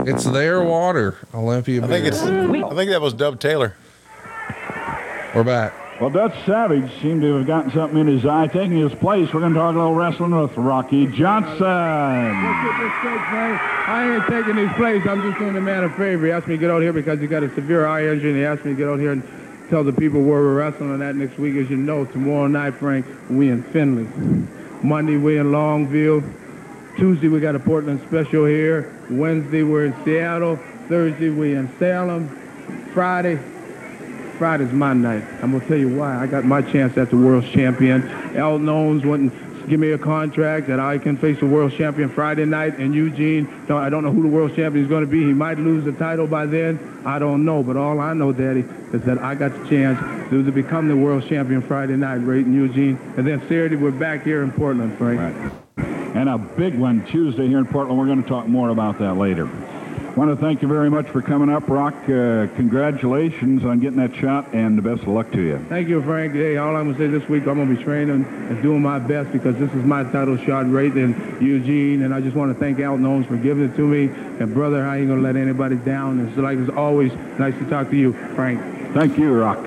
It's their water, Olympia. I think beer. it's. I think that was Dub Taylor. We're back. Well, Dutch Savage seemed to have gotten something in his eye, taking his place. We're going to talk a little wrestling with Rocky Johnson. I ain't taking his place. I'm just doing the man a favor. He asked me to get out here because he got a severe eye injury, and he asked me to get out here and tell the people where we're wrestling on that next week. As you know, tomorrow night, Frank, we in Finley. Monday, we in Longview. Tuesday, we got a Portland special here. Wednesday, we're in Seattle. Thursday, we in Salem. Friday, Friday's my night. I'm gonna tell you why. I got my chance at the world champion. Elton Owens wouldn't give me a contract that I can face the world champion Friday night in Eugene. No, I don't know who the world champion is going to be. He might lose the title by then. I don't know. But all I know, Daddy, is that I got the chance to, to become the world champion Friday night right in Eugene. And then Saturday, we're back here in Portland, Frank. And a big one Tuesday here in Portland. We're going to talk more about that later. Want to thank you very much for coming up, Rock. Uh, congratulations on getting that shot, and the best of luck to you. Thank you, Frank. Hey, all I'm gonna say this week, I'm gonna be training and doing my best because this is my title shot right in Eugene, and I just want to thank Al Knowles for giving it to me. And brother, I ain't gonna let anybody down. It's like it's always nice to talk to you, Frank. Thank you, Rock.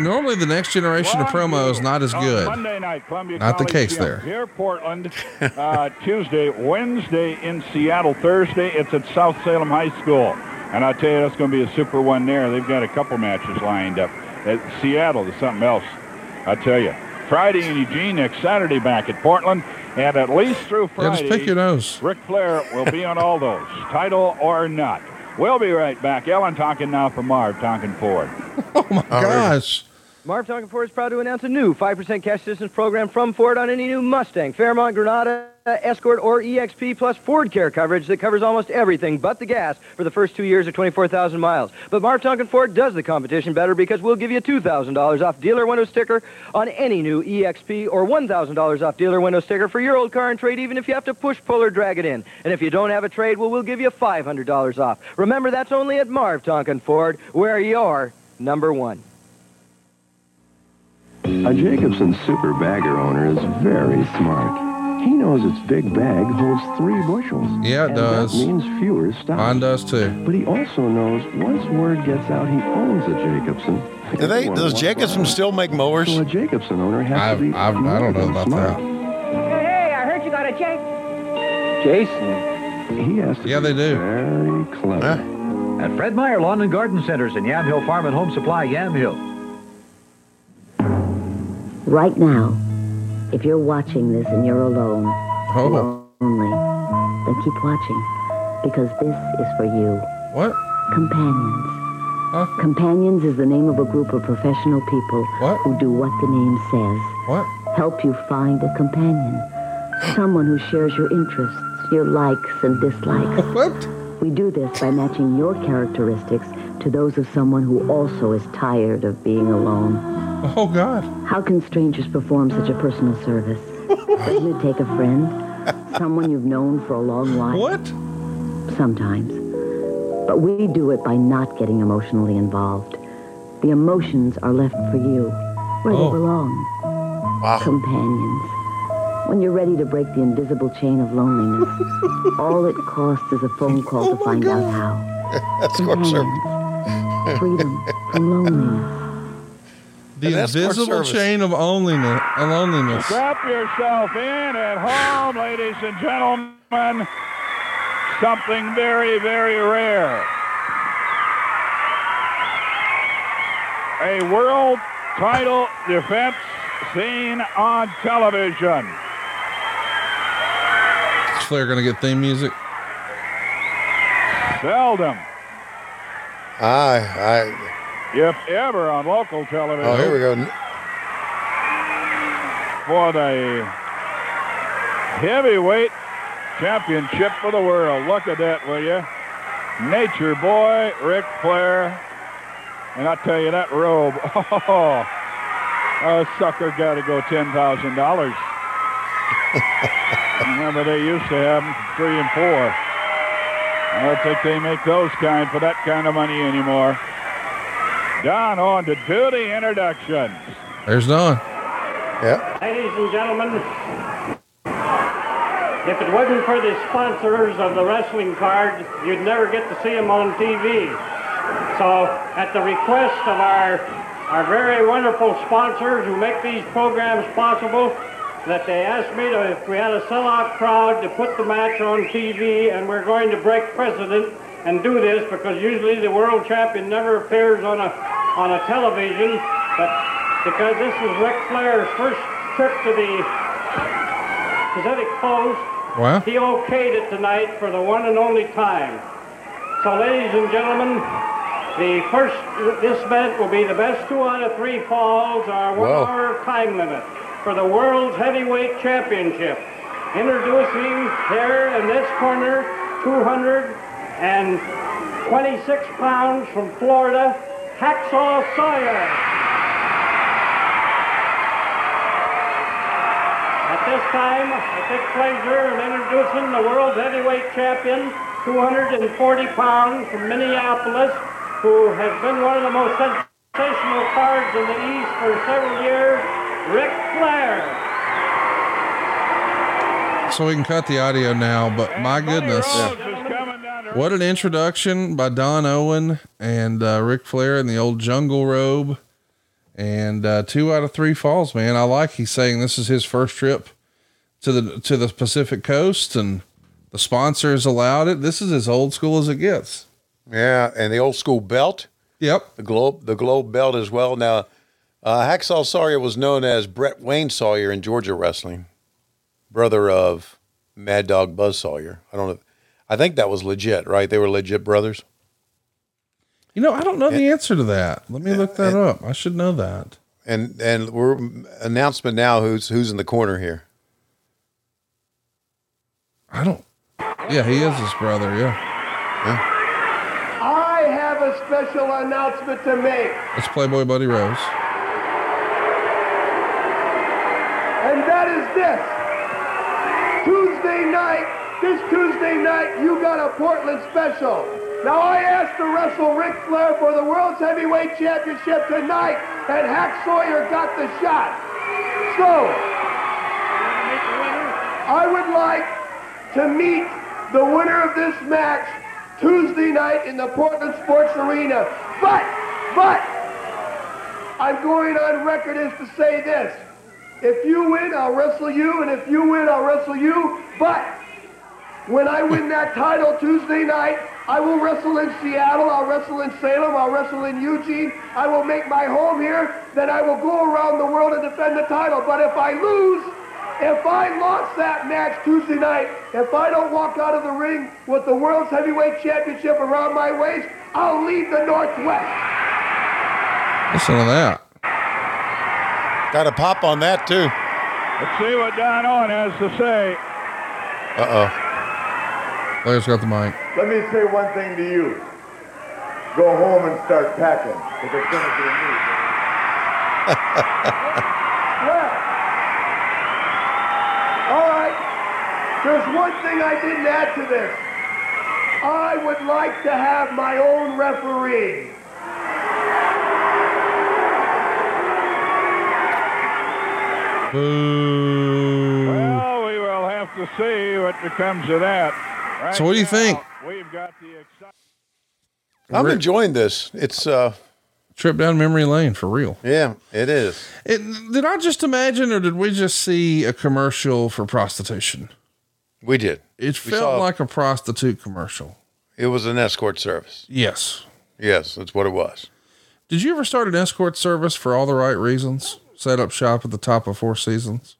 Normally, the next generation of promo is not as good. Monday night, Columbia Not the case Gym there. Here, Portland, uh, Tuesday, Wednesday in Seattle, Thursday it's at South Salem High School. And I tell you, that's going to be a super one there. They've got a couple matches lined up. At Seattle is something else, I tell you. Friday in Eugene, next Saturday back at Portland, and at least through Yeah, Friday, just pick your nose. Ric Flair will be on all those, title or not. We'll be right back. Ellen talking now for Marv, talking Ford. Oh my gosh. Marv Tonkin Ford is proud to announce a new 5% cash assistance program from Ford on any new Mustang, Fairmont, Granada, Escort, or EXP plus Ford Care coverage that covers almost everything but the gas for the first two years or 24,000 miles. But Marv Tonkin Ford does the competition better because we'll give you $2,000 off dealer window sticker on any new EXP or $1,000 off dealer window sticker for your old car and trade even if you have to push, pull, or drag it in. And if you don't have a trade, well, we'll give you $500 off. Remember, that's only at Marv Tonkin Ford, where you're number one. A Jacobsen Super Bagger owner is very smart. He knows its big bag holds three bushels. Yeah, it and does. That means fewer stops. Mine does too. But he also knows once word gets out he owns a Jacobsen. Do they? Does Jacobsen still make mowers? So a Jacobsen owner has I've, to be I've, I don't know about smart. that. Hey, I heard you got a check. Jason. He has to Yeah, they do. very clever. At Fred Meyer Lawn and Garden Centers in Yamhill Farm and Home Supply, Yamhill. Right now, if you're watching this and you're alone, Oh. lonely, then keep watching because this is for you. What? Companions. Companions is the name of a group of professional people who do what the name says. What? Help you find a companion. Someone who shares your interests, your likes and dislikes. What? We do this by matching your characteristics to those of someone who also is tired of being alone. Oh, oh, God. How can strangers perform such a personal service? Doesn't it take a friend? Someone you've known for a long while? What? Sometimes. But we do it by not getting emotionally involved. The emotions are left for you, where Oh. they belong. Companions. When you're ready to break the invisible chain of loneliness, all it costs is a phone call Oh to find out how. Escort service. Freedom from loneliness. The invisible chain of loneliness. Of loneliness. Strap yourself in at home, ladies and gentlemen. Something very, very rare. A world title defense seen on television. Is Flair gonna get theme music? Seldom, I, I. if ever, on local television. Oh, here we go. for the heavyweight championship for the world. Look at that, will you? Nature boy, Ric Flair. And I tell you, that robe, oh, a sucker got to go $10,000. Remember, they used to have them three and four. I don't think they make those kind for that kind of money anymore. Don on to do the introductions. There's Don. Yeah. Ladies and gentlemen, if it wasn't for the sponsors of the wrestling card, you'd never get to see them on TV. So, at the request of our our very wonderful sponsors who make these programs possible that they asked me to, if we had a sellout crowd, to put the match on TV, and we're going to break precedent and do this because usually the world champion never appears on a on a television, but because this is Ric Flair's first trip to the Pacific Coast, Wow. he okayed it tonight for the one and only time. So, ladies and gentlemen, the first this event will be the best two out of three falls are one-hour time limit for the World's Heavyweight Championship. Introducing here in this corner, 226 pounds from Florida, Hacksaw Sawyer. At this time, I take pleasure in introducing the world's heavyweight champion, 240 pounds from Minneapolis, who has been one of the most sensational cards in the East for several years, Ric Flair. So we can cut the audio now, but my goodness. What an introduction by Don Owen and uh, Ric Flair in the old jungle robe. And uh, two out of three falls, man. I like he's saying this is his first trip to the to the Pacific coast and the sponsors allowed it. This is as old school as it gets. Yeah, and the old school belt. Yep. The globe the globe belt as well. Now, uh, Hacksaw Sawyer was known as Brett Wayne Sawyer in Georgia wrestling, brother of Mad Dog Buzz Sawyer. I don't know. I think that was legit, right? They were legit brothers. You know, I don't know the answer to that. Let me look that up. I should know that. And and we're announcement now. Who's who's in the corner here? I don't. Yeah, he is his brother. Yeah. I have a special announcement to make, That's Playboy Buddy Rose. and that is this. Tuesday night, this Tuesday night, you got a Portland special. Now, I asked to wrestle Ric Flair for the World's Heavyweight Championship tonight, and Hack Sawyer got the shot. So, I would like to meet the winner of this match Tuesday night in the Portland Sports Arena. But, but, I'm going on record as to say this. If you win, I'll wrestle you, and if you win, I'll wrestle you. But when I win that title Tuesday night, I will wrestle in Seattle, I'll wrestle in Salem, I'll wrestle in Eugene. I will make my home here, then I will go around the world and defend the title. But if I lose, if I lost that match Tuesday night, if I don't walk out of the ring with the World's Heavyweight Championship around my waist, I'll leave the Northwest. Listen to that. Got a pop on that too. Let's see what Don Owen has to say. Uh Blair's got the mic. Let me say one thing to you. Go home and start packing, because it's going to be me. well, all right. There's one thing I didn't add to this. I would like to have my own referee. Boo. Well, we will have to see what becomes of that. Right So what do you now, think? We've got the excitement. I'm Rick- enjoying this. It's uh Trip down memory lane for real. yeah, it is. It, did I just imagine, or did we just see a commercial for prostitution? We did. It We felt like a prostitute commercial. It was an escort service. Yes. Yes, that's what it was. Did you ever start an escort service for all the right reasons? Set up shop at the top of Four Seasons?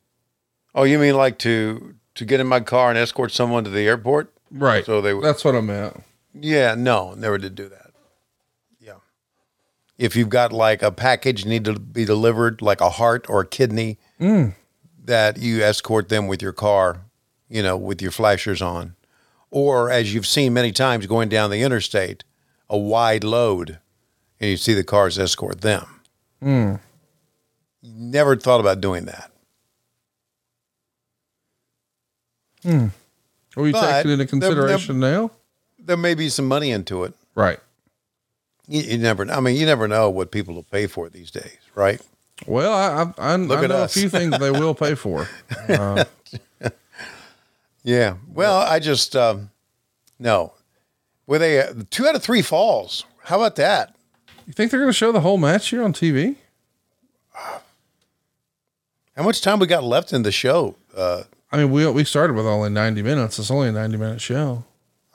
Oh, you mean like to to get in my car and escort someone to the airport? Right. So they That's what I meant. Yeah, no, never did do that. Yeah. If you've got like a package need to be delivered, like a heart or a kidney, Mm. that you escort them with your car, you know, with your flashers on. Or as you've seen many times going down the interstate, a wide load, and you see the cars escort them. Mm. Never thought about doing that. Hmm. Are you But taking into there- there- consideration now? There may be some money into it. Right. You, you never. I mean, you never know what people will pay for these days, right? Well, I I, I, I know us. a few things they will pay for. Uh, Yeah. Well, I just um, no. Were they uh, two out of three falls? How about that? you think they're going to show the whole match here on TV? How much time we got left in the show? Uh, I mean, we we started with only ninety minutes. It's only a ninety minute show.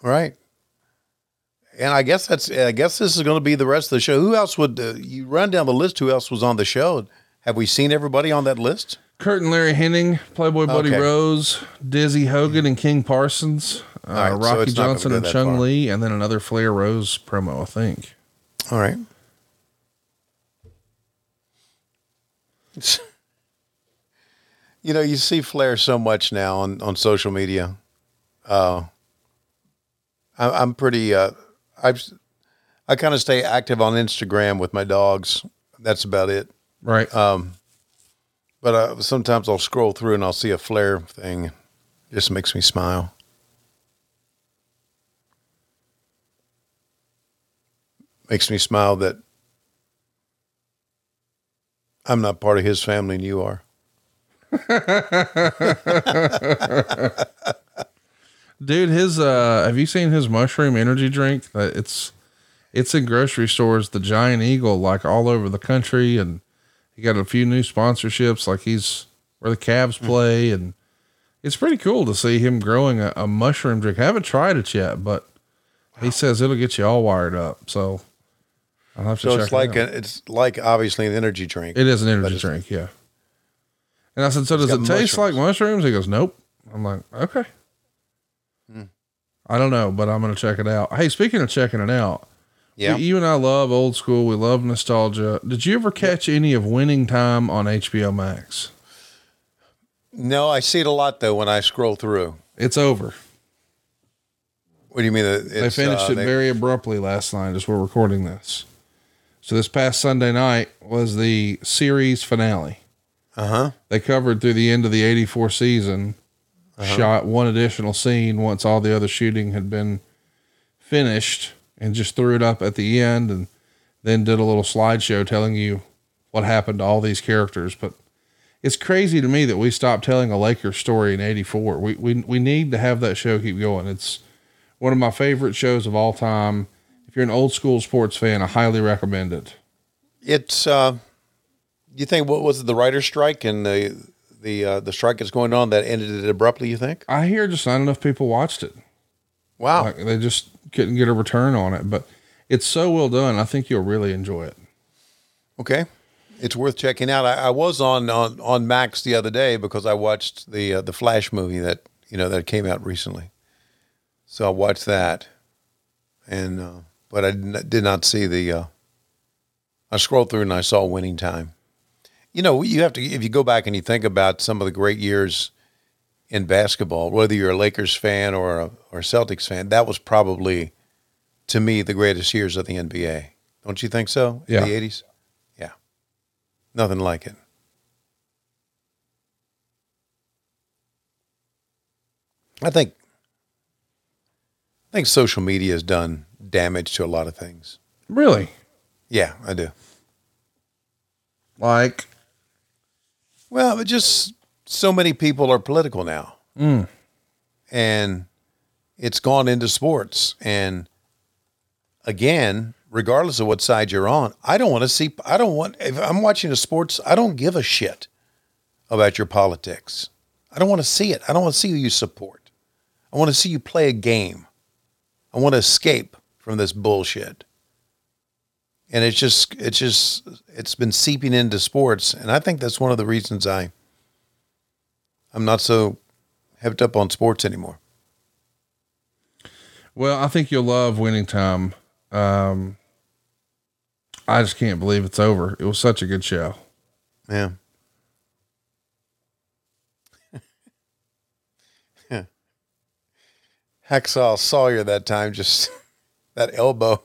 right. And I guess that's. I guess this is going to be the rest of the show. Who else would uh, you run down the list? Who else was on the show? Have we seen everybody on that list? Curt and Larry Hennig, Playboy Buddy Okay. Rose, Dizzy Hogan and King Parsons, uh, right, so Rocky it's Johnson and Chung far. Lee, and then another Flair Rose promo, I think. All right. You know, you see Flair so much now on, on social media. Uh, I, I'm pretty. Uh, I've I kind of stay active on Instagram with my dogs. That's about it. Right. Um, but uh, sometimes I'll scroll through and I'll see a Flair thing. It just makes me smile. Makes me smile that I'm not part of his family and you are. Dude, his uh have you seen his mushroom energy drink? Uh, It's it's in grocery stores, the Giant Eagle, like all over the country, and he got a few new sponsorships, like he's where the Cavs play, and it's pretty cool to see him growing a, a mushroom drink. I haven't tried it yet, but he says it'll get you all wired up. So I'll have to So check it's like it a, it's like obviously an energy drink. It is an energy drink, yeah. And I said, so does it taste like mushrooms? He goes, nope. I'm like, okay. Hmm. I don't know, but I'm going to check it out. Hey, speaking of checking it out, Yeah. we- you and I love old school. We love nostalgia. Did you ever catch any of Winning Time on HBO Max? No, I see it a lot though when I scroll through. It's over. What do you mean? that they finished uh, it they- very abruptly last night as we're recording this. So this past Sunday night was the series finale. Uh huh. They covered through the end of the 84 season, Uh-huh. shot one additional scene once all the other shooting had been finished and just threw it up at the end and then did a little slideshow telling you what happened to all these characters. But it's crazy to me that we stopped telling a Lakers story in 84. We, we, we need to have that show keep going. It's one of my favorite shows of all time. If you're an old school sports fan, I highly recommend it. It's. Uh, you think what was it? The writer's strike and the the uh, the strike that's going on that ended it abruptly. You think? I hear just not enough people watched it. Wow. Like, they just couldn't get a return on it, but it's so well done. I think you'll really enjoy it. Okay. It's worth checking out. I, I was on, on on Max the other day because I watched the uh, the Flash movie that you know that came out recently. So I watched that, and uh, but I did not, did not see the. Uh, I scrolled through and I saw Winning Time. You know, you have to if you go back and you think about some of the great years in basketball, whether you're a Lakers fan or a, or Celtics fan, that was probably to me the greatest years of the NBA. Don't you think so? In Yeah. the eighties. Yeah. Nothing like it. I think I think social media has done damage to a lot of things. Really? Yeah, I do. Like, Well, just so many people are political now. Mm. And it's gone into sports. And again, regardless of what side you're on, I don't want to see, I don't want, if I'm watching a sports, I don't give a shit about your politics. I don't want to see it. I don't want to see who you support. I want to see you play a game. I want to escape from this bullshit. And it's just, it's just, it's been seeping into sports. And I think that's one of the reasons I, I'm not so hepped up on sports anymore. well, I think you'll love Winning Time. Um, I just can't believe it's over. It was such a good show. Yeah. Yeah. Hacksaw Sawyer that time just that elbow,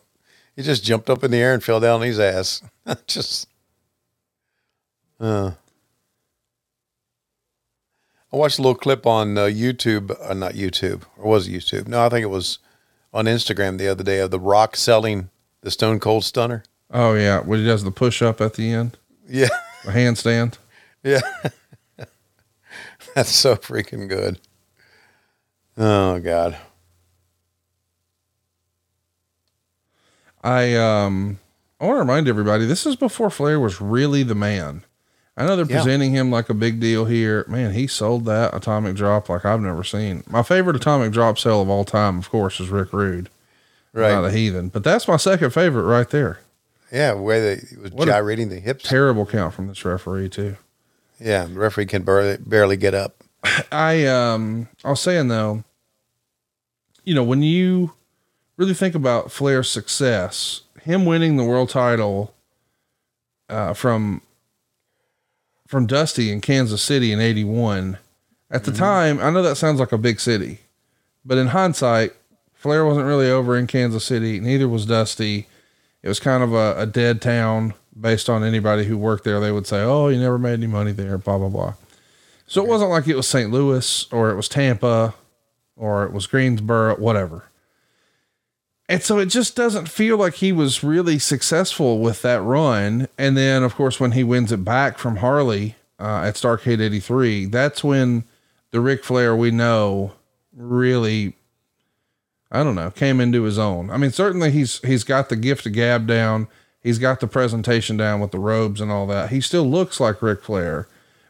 he just jumped up in the air and fell down on his ass. just, uh, I watched a little clip on uh, YouTube, uh, not YouTube, or was it YouTube? No, I think it was on Instagram the other day of The Rock selling the Stone Cold Stunner. Oh yeah. When he does the push up at the end, Yeah. the handstand. Yeah. That's so freaking good. Oh God. I um I want to remind everybody this is before Flair was really the man. I know they're Yeah. presenting him like a big deal here. Man, he sold that atomic drop like I've never seen. My favorite atomic drop sale of all time, of course, is Rick Rude. Right. Not a heathen. But that's my second favorite right there. Yeah, where they he was What gyrating the hips. Terrible count from this referee too. Yeah, the referee can barely, barely get up. I um I was saying though, you know, when you really think about Flair's success, him winning the world title uh from from Dusty in Kansas City in 81. At the time, I know that sounds like a big city, but in hindsight, Flair wasn't really over in Kansas City, neither was Dusty. It was kind of a, a dead town based on anybody who worked there. They would say, Oh, you never made any money there, blah, blah, blah. So it wasn't like it was St. Louis or it was Tampa or it was Greensboro, whatever. And so it just doesn't feel like he was really successful with that run. And then, of course, when he wins it back from Harley uh, at Starcade 83, that's when the Ric Flair we know really, I don't know, came into his own. I mean, certainly he's he's got the gift of gab down. He's got the presentation down with the robes and all that. He still looks like Ric Flair,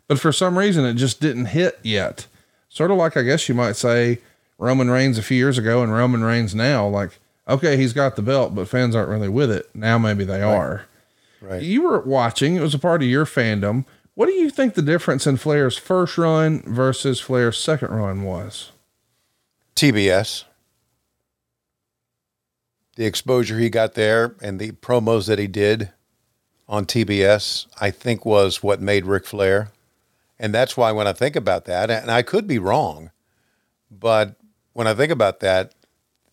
but for some reason it just didn't hit yet. Sort of like I guess you might say Roman Reigns a few years ago and Roman Reigns now. Like, okay, he's got the belt, but fans aren't really with it. Now maybe they are. Right. You were watching, it was a part of your fandom. What do you think the difference in Flair's first run versus Flair's second run was? TBS. The exposure he got there and the promos that he did on TBS, I think was what made Ric Flair. And that's why when I think about that, and I could be wrong, but when I think about that,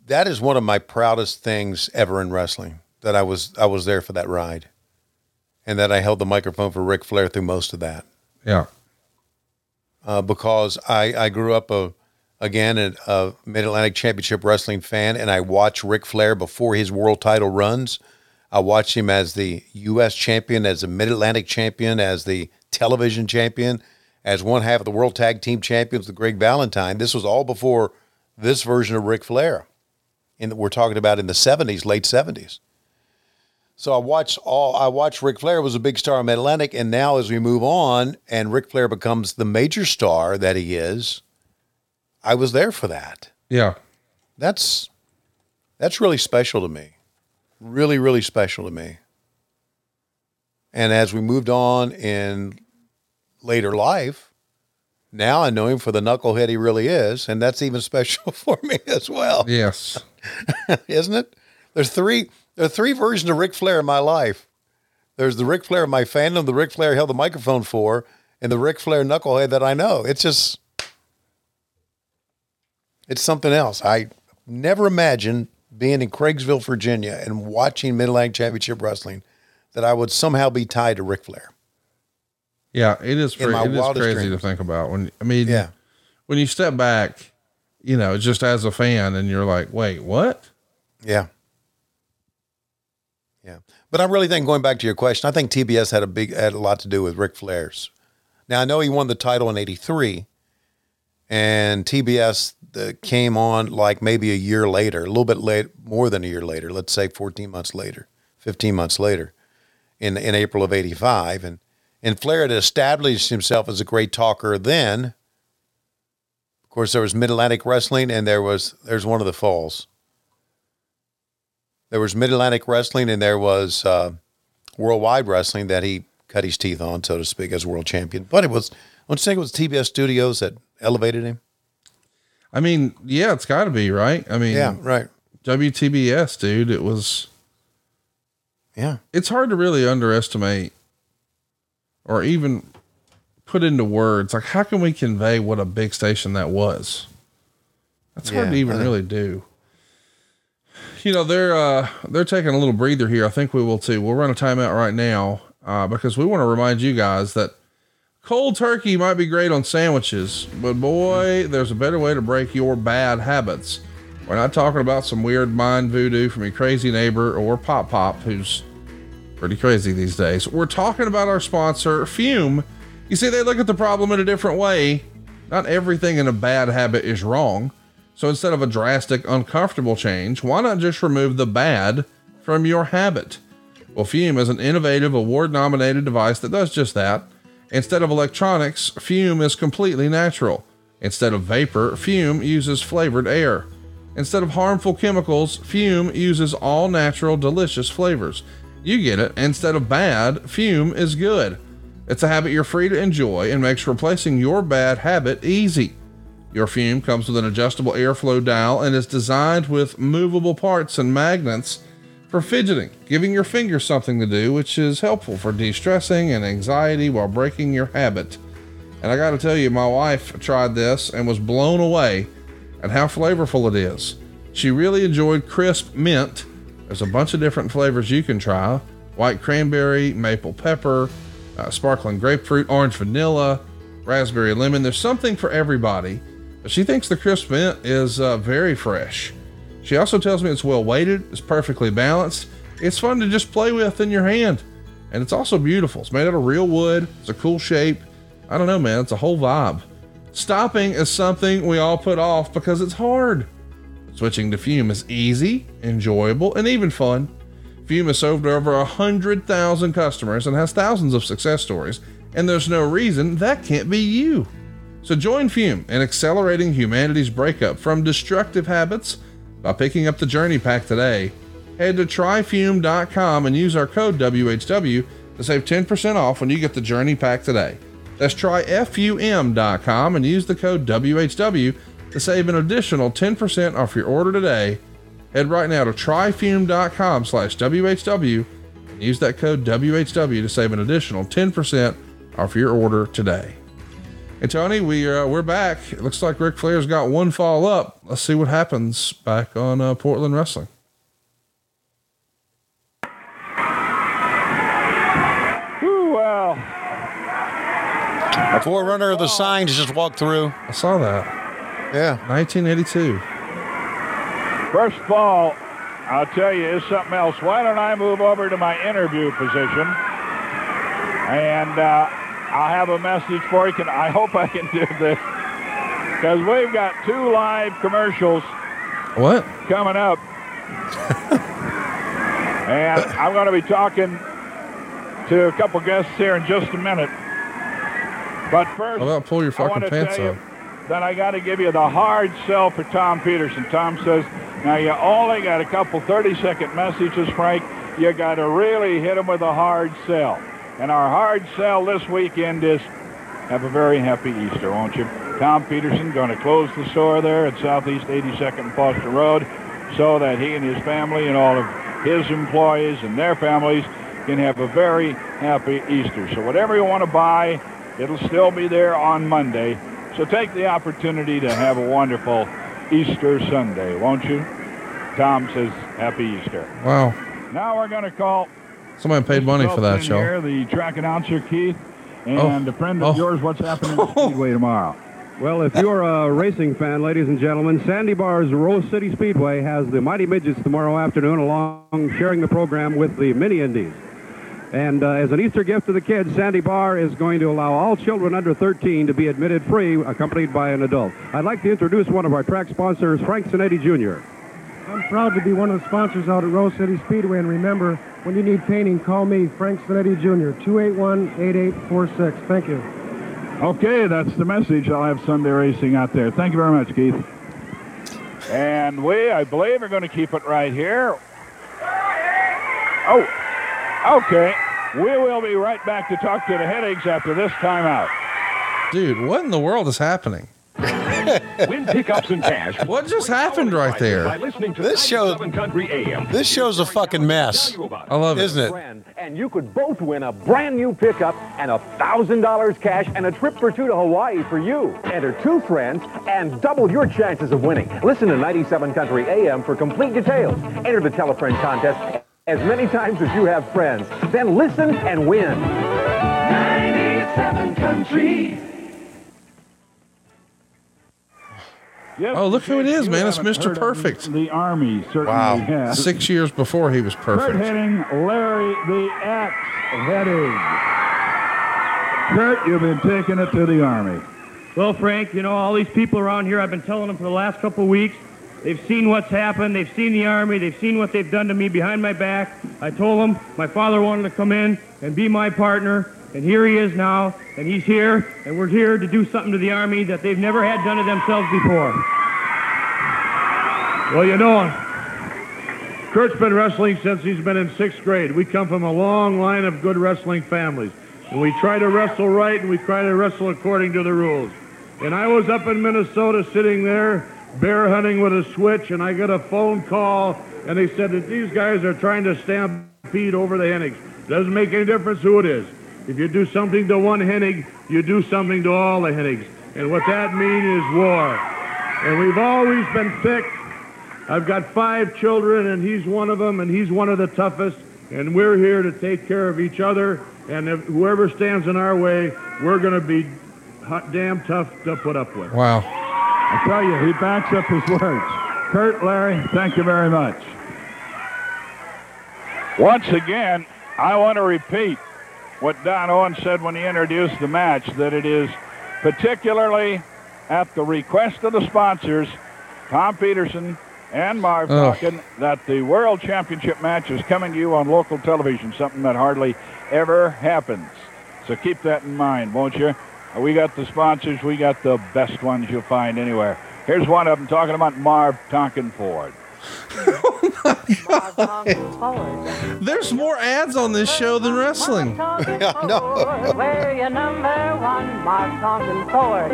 that is one of my proudest things ever in wrestling. That I was I was there for that ride. And that I held the microphone for Ric Flair through most of that Yeah. uh, because I, I grew up a again a, a Mid Atlantic Championship Wrestling fan, and I watched Ric Flair before his world title runs. I watched him as the U.S. champion, as the Mid Atlantic champion, as the television champion, as one half of the World Tag Team Champions, the Greg Valentine. This was all before this version of Ric Flair, in we're talking about in the '70s, late '70s. So I watched all. I watched Ric Flair was a big star in Mid Atlantic, and now as we move on, and Ric Flair becomes the major star that he is, I was there for that. Yeah. That's that's really special to me. Really, really special to me. And as we moved on in later life, now I know him for the knucklehead he really is, and that's even special for me as well. Yes. Isn't it? There's three there are three versions of Ric Flair in my life. There's the Ric Flair of my fandom, the Ric Flair held the microphone for, and the Ric Flair knucklehead that I know. It's just it's something else. I never imagined being in Craigsville, Virginia, and watching Mid Atlantic Championship Wrestling that I would somehow be tied to Ric Flair. Yeah, it is. My it is crazy to think about. When I mean, Yeah. when you step back, you know, just as a fan, and you're like, wait, what? Yeah. Yeah. But I really think going back to your question, I think TBS had a big had a lot to do with Ric Flair's. Now I know he won the title in '83, and TBS the, uh, came on like maybe a year later, a little bit late, more than a year later. Let's say 14 months later, 15 months later, in in April of '85, and and Flair had established himself as a great talker then. Of course, there was Mid Atlantic Wrestling, and there was there's one of the falls. There was Mid Atlantic Wrestling, and there was uh, Worldwide Wrestling that he cut his teeth on, so to speak, as world champion. But it was, don't you think it was TBS Studios that elevated him? I mean, yeah, it's got to be right. I mean, Yeah, right. WTBS, dude. It was. Yeah. It's hard to really underestimate, or even put into words. Like, how can we convey what a big station that was? That's hard Yeah, to even think- really do. You know, they're uh they're taking a little breather here. I think we will too. We'll run a timeout right now uh, because we want to remind you guys that cold turkey might be great on sandwiches, but boy, there's a better way to break your bad habits. We're not talking about some weird mind voodoo from your crazy neighbor or Pop Pop, who's pretty crazy these days. We're talking about our sponsor, Füm. You see, they look at the problem in a different way. Not everything in a bad habit is wrong. So instead of a drastic, uncomfortable change, why not just remove the bad from your habit? Well, Füm is an innovative, award nominated device that does just that. Instead of electronics, Füm is completely natural. Instead of vapor, Füm uses flavored air. Instead of harmful chemicals, Füm uses all natural, delicious flavors. You get it. Instead of bad, Füm is good. It's a habit you're free to enjoy and makes replacing your bad habit easy. Your Füm comes with an adjustable airflow dial and is designed with movable parts and magnets for fidgeting, giving your fingers something to do, which is helpful for de stressing and anxiety while breaking your habit. And I got to tell you, my wife tried this and was blown away at how flavorful it is. She really enjoyed crisp mint. There's a bunch of different flavors you can try white cranberry, maple pepper, uh, sparkling grapefruit, orange vanilla, raspberry lemon. There's something for everybody. But she thinks the crisp mint is uh, very fresh. She also tells me it's well weighted, it's perfectly balanced, it's fun to just play with in your hand, and it's also beautiful. It's made out of real wood, it's a cool shape. I don't know, man, it's a whole vibe. Stopping is something we all put off because it's hard. Switching to Füm is easy, enjoyable, and even fun. Füm has served over 100,000 customers and has thousands of success stories, and there's no reason that can't be you. So join Füm in accelerating humanity's breakup from destructive habits by picking up the Journey Pack today. Head to tryfum.com and use our code WHW to save 10% off when you get the Journey Pack today. That's tryfum.com and use the code WHW to save an additional 10% off your order today. Head right now to tryfum.com slash WHW and use that code WHW to save an additional 10% off your order today. And Tony, we uh, we're back. It looks like Ric Flair's got one fall up. Let's see what happens back on uh, Portland Wrestling. Ooh, well. A forerunner of the signs just walked through. I saw that. Yeah. 1982. First fall, I'll tell you, is something else. Why don't I move over to my interview position? And uh, I'll have a message for you. Can I hope I can do this because we've got two live commercials. What? Coming up, and I'm going to be talking to a couple guests here in just a minute. But first, about pull your fucking pants tell you up? that I got to give you the hard sell for Tom Peterson. Tom says, now you only got a couple 30-second messages, Frank. You got to really hit them with a hard sell. And our hard sell this weekend is have a very happy Easter, won't you? Tom Peterson going to close the store there at Southeast 82nd and Foster Road so that he and his family and all of his employees and their families can have a very happy Easter. So whatever you want to buy, it'll still be there on Monday. So take the opportunity to have a wonderful Easter Sunday, won't you? Tom says, Happy Easter. Wow. Now we're going to call Somebody paid money for that show. Here, the track announcer, Keith, oh. and Oh. a friend of Oh. yours. What's happening at Speedway tomorrow? Well, if you're a racing fan, ladies and gentlemen, Sandy Barr's Rose City Speedway has the Mighty Midgets tomorrow afternoon, along sharing the program with the Mini Indies. And uh, as an Easter gift to the kids, Sandy Barr is going to allow all children under 13 to be admitted free, accompanied by an adult. I'd like to introduce one of our track sponsors, Frank Zanetti Jr. I'm proud to be one of the sponsors out at Rose City Speedway. And remember, when you need painting, call me, Frank Zanetti Jr., 281-8846. Thank you. Okay, that's the message. I'll have Sunday racing out there. Thank you very much, Keith. And we, I believe, are going to keep it right here. Oh, okay. We will be right back to talk to the headaches after this timeout. Dude, what in the world is happening? Win pickups and cash. What just happened right there? This show, Country AM. this show's a fucking mess. I love it. Isn't it? And you could both win a brand new pickup and a thousand dollars cash and a trip for two to Hawaii for you. Enter two friends and double your chances of winning. Listen to 97 Country AM for complete details. Enter the Telefriend contest as many times as you have friends. Then listen and win. 97 Country. Yes, Oh, look who it is, you man. It's Mr. Perfect. The, the Army certainly Wow. has. Six years before he was Curt perfect. Hennig, Larry the Axe Hennig. Curt, you've been taking it to the Army. Well, Frank, you know, all these people around here, I've been telling them for the last couple of weeks, they've seen what's happened, they've seen the Army, they've seen what they've done to me behind my back. I told them my father wanted to come in and be my partner, And here he is now, and he's here, and we're here to do something to the Army that they've never had done to themselves before. Well, you know, Curt's been wrestling since he's been in sixth grade. We come from a long line of good wrestling families. And we try to wrestle right, and we try to wrestle according to the rules. And I was up in Minnesota sitting there, bear hunting with a switch, and I get a phone call, and they said that these guys are trying to stampede over the Hennigs. Doesn't make any difference who it is. If you do something to one Hennig, you do something to all the Hennigs. And what that means is war. And we've always been thick. I've got five children, and he's one of them, and he's one of the toughest. And we're here to take care of each other. And whoever stands in our way, we're going to be hot, damn tough to put up with. Wow. I tell you, he backs up his words. Curt, Larry, thank you very much. Once again, I want to repeat what Don Owen said when he introduced the match, that it is particularly at the request of the sponsors, Tom Peterson and Marv Oh. That the World Championship match is coming to you on local television, something that hardly ever happens. So keep that in mind, won't you? We got the sponsors. We got the best ones you'll find anywhere. Here's one of them talking about Marv Tonkin Ford. There's more ads on this show than wrestling. Where you number one, Marv Tonkin Ford.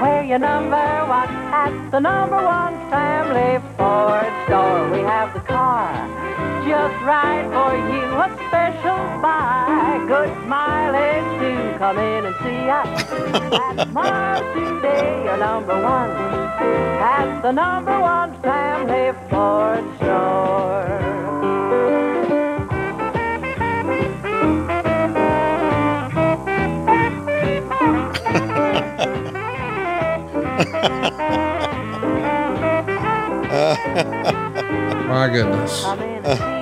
Where you number one, at the number one family Ford store. We have the car just right for you. A special buy, good mileage to come in and see us. At Marv's today, you're number one. At the number one family Ford store. My goodness.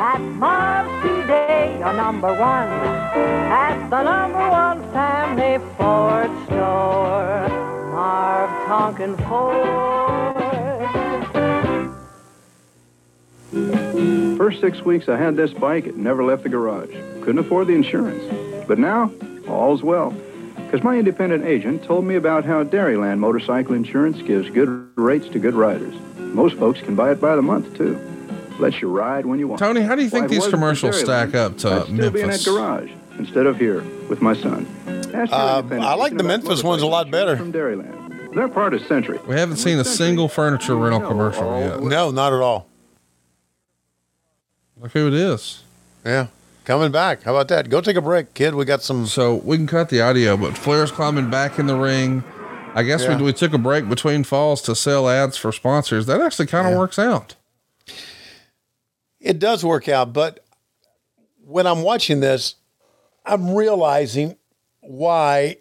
At Marv's today, your number one. At the number one family Ford store. Marv Tonkin Ford. First six weeks I had this bike, it never left the garage. Couldn't afford the insurance. But now, all's well. Because my independent agent told me about how Dairyland motorcycle insurance gives good rates to good riders. Most folks can buy it by the month, too. Lets you ride when you want. Tony, how do you think Why, these commercials stack up to I'd still be in that Memphis? garage instead of here with my son. Uh, I like the Memphis ones a lot better. From Dairyland. They're part of Century. We haven't seen a single furniture rental commercial yet. No, not at all. Look who it is. Yeah. Coming back. How about that? Go take a break, kid. We got some. So we can cut the audio, but Flair's climbing back in the ring. I guess Yeah. we, we took a break between falls to sell ads for sponsors. That actually kind of works out. It does work out, but when I'm watching this, I'm realizing why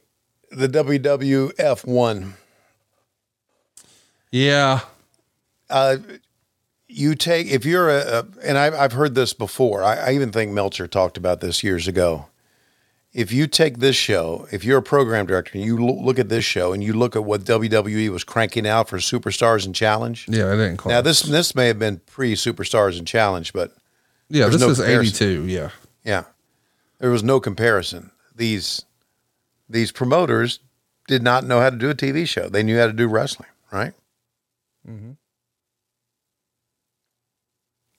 the WWF won. Yeah. Uh, you take if you're a, a and I've, I've heard this before. I, I even think Meltzer talked about this years ago. If you take this show, if you're a program director and you look at this show and you look at what WWE was cranking out for Superstars and Challenge, Yeah, it didn't now this this may have been pre Superstars and Challenge, but yeah, this no is comparison. 82. Yeah. Yeah. There was no comparison. These these promoters did not know how to do a TV show. They knew how to do wrestling, right? Mm-hmm. You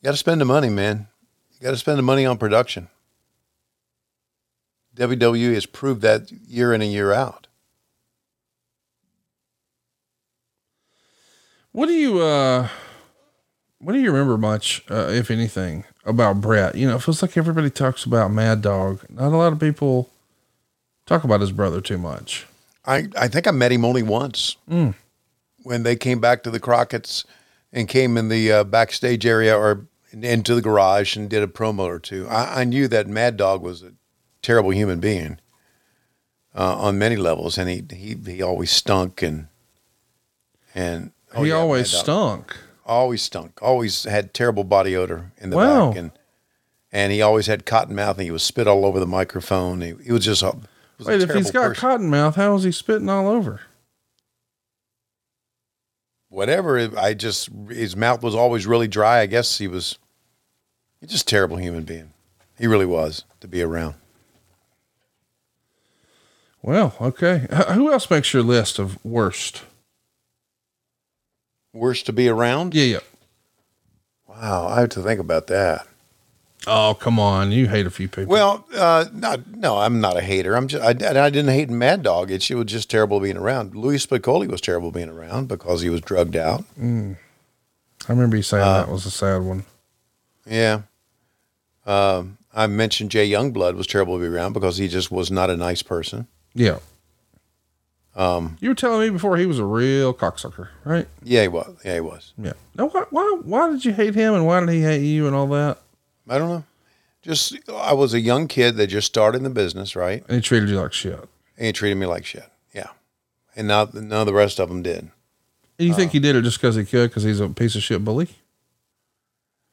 got to spend the money, man. You got to spend the money on production. WWE has proved that year in and year out. What do you uh what do you remember much, uh, if anything, about Brett? You know, it feels like everybody talks about Mad Dog. Not a lot of people talk about his brother too much. I, I think I met him only once Mm. when they came back to the Crockett's and came in the uh, backstage area or into the garage and did a promo or two. I, I knew that Mad Dog was a terrible human being uh, on many levels, and he he he always stunk and and oh he yeah, always stunk. Always stunk. Always had terrible body odor in the Wow. back, and and he always had cotton mouth, and he was spit all over the microphone. He, he was just a was a Wait, if he's got person. cotton mouth, how is he spitting all over? whatever. I just his mouth was always really dry. I guess he was he's just a terrible human being. He really was to be around. Well, okay. Who else makes your list of worst? Worst to be around? Yeah, yeah. Wow, I have to think about that. Oh, come on. You hate a few people. Well, uh, not, no, I'm not a hater. I'm just, I, I didn't hate Mad Dog. It, it was just terrible being around. Louis Spicolli was terrible being around because he was drugged out. Mm. I remember you saying Uh, that was a sad one. Yeah. Um, I mentioned Jay Youngblood was terrible to be around because he just was not a nice person. Yeah. Um, You were telling me before he was a real cocksucker, right? yeah, he was. Yeah, he was. Yeah. No, why, why, why did you hate him and why did he hate you and all that? I don't know. Just, I was a young kid that just started in the business, right? And he treated you like shit. And he treated me like shit. Yeah. And now none of the rest of them did. And you Uh. think he did it just because he could, because he's a piece of shit bully?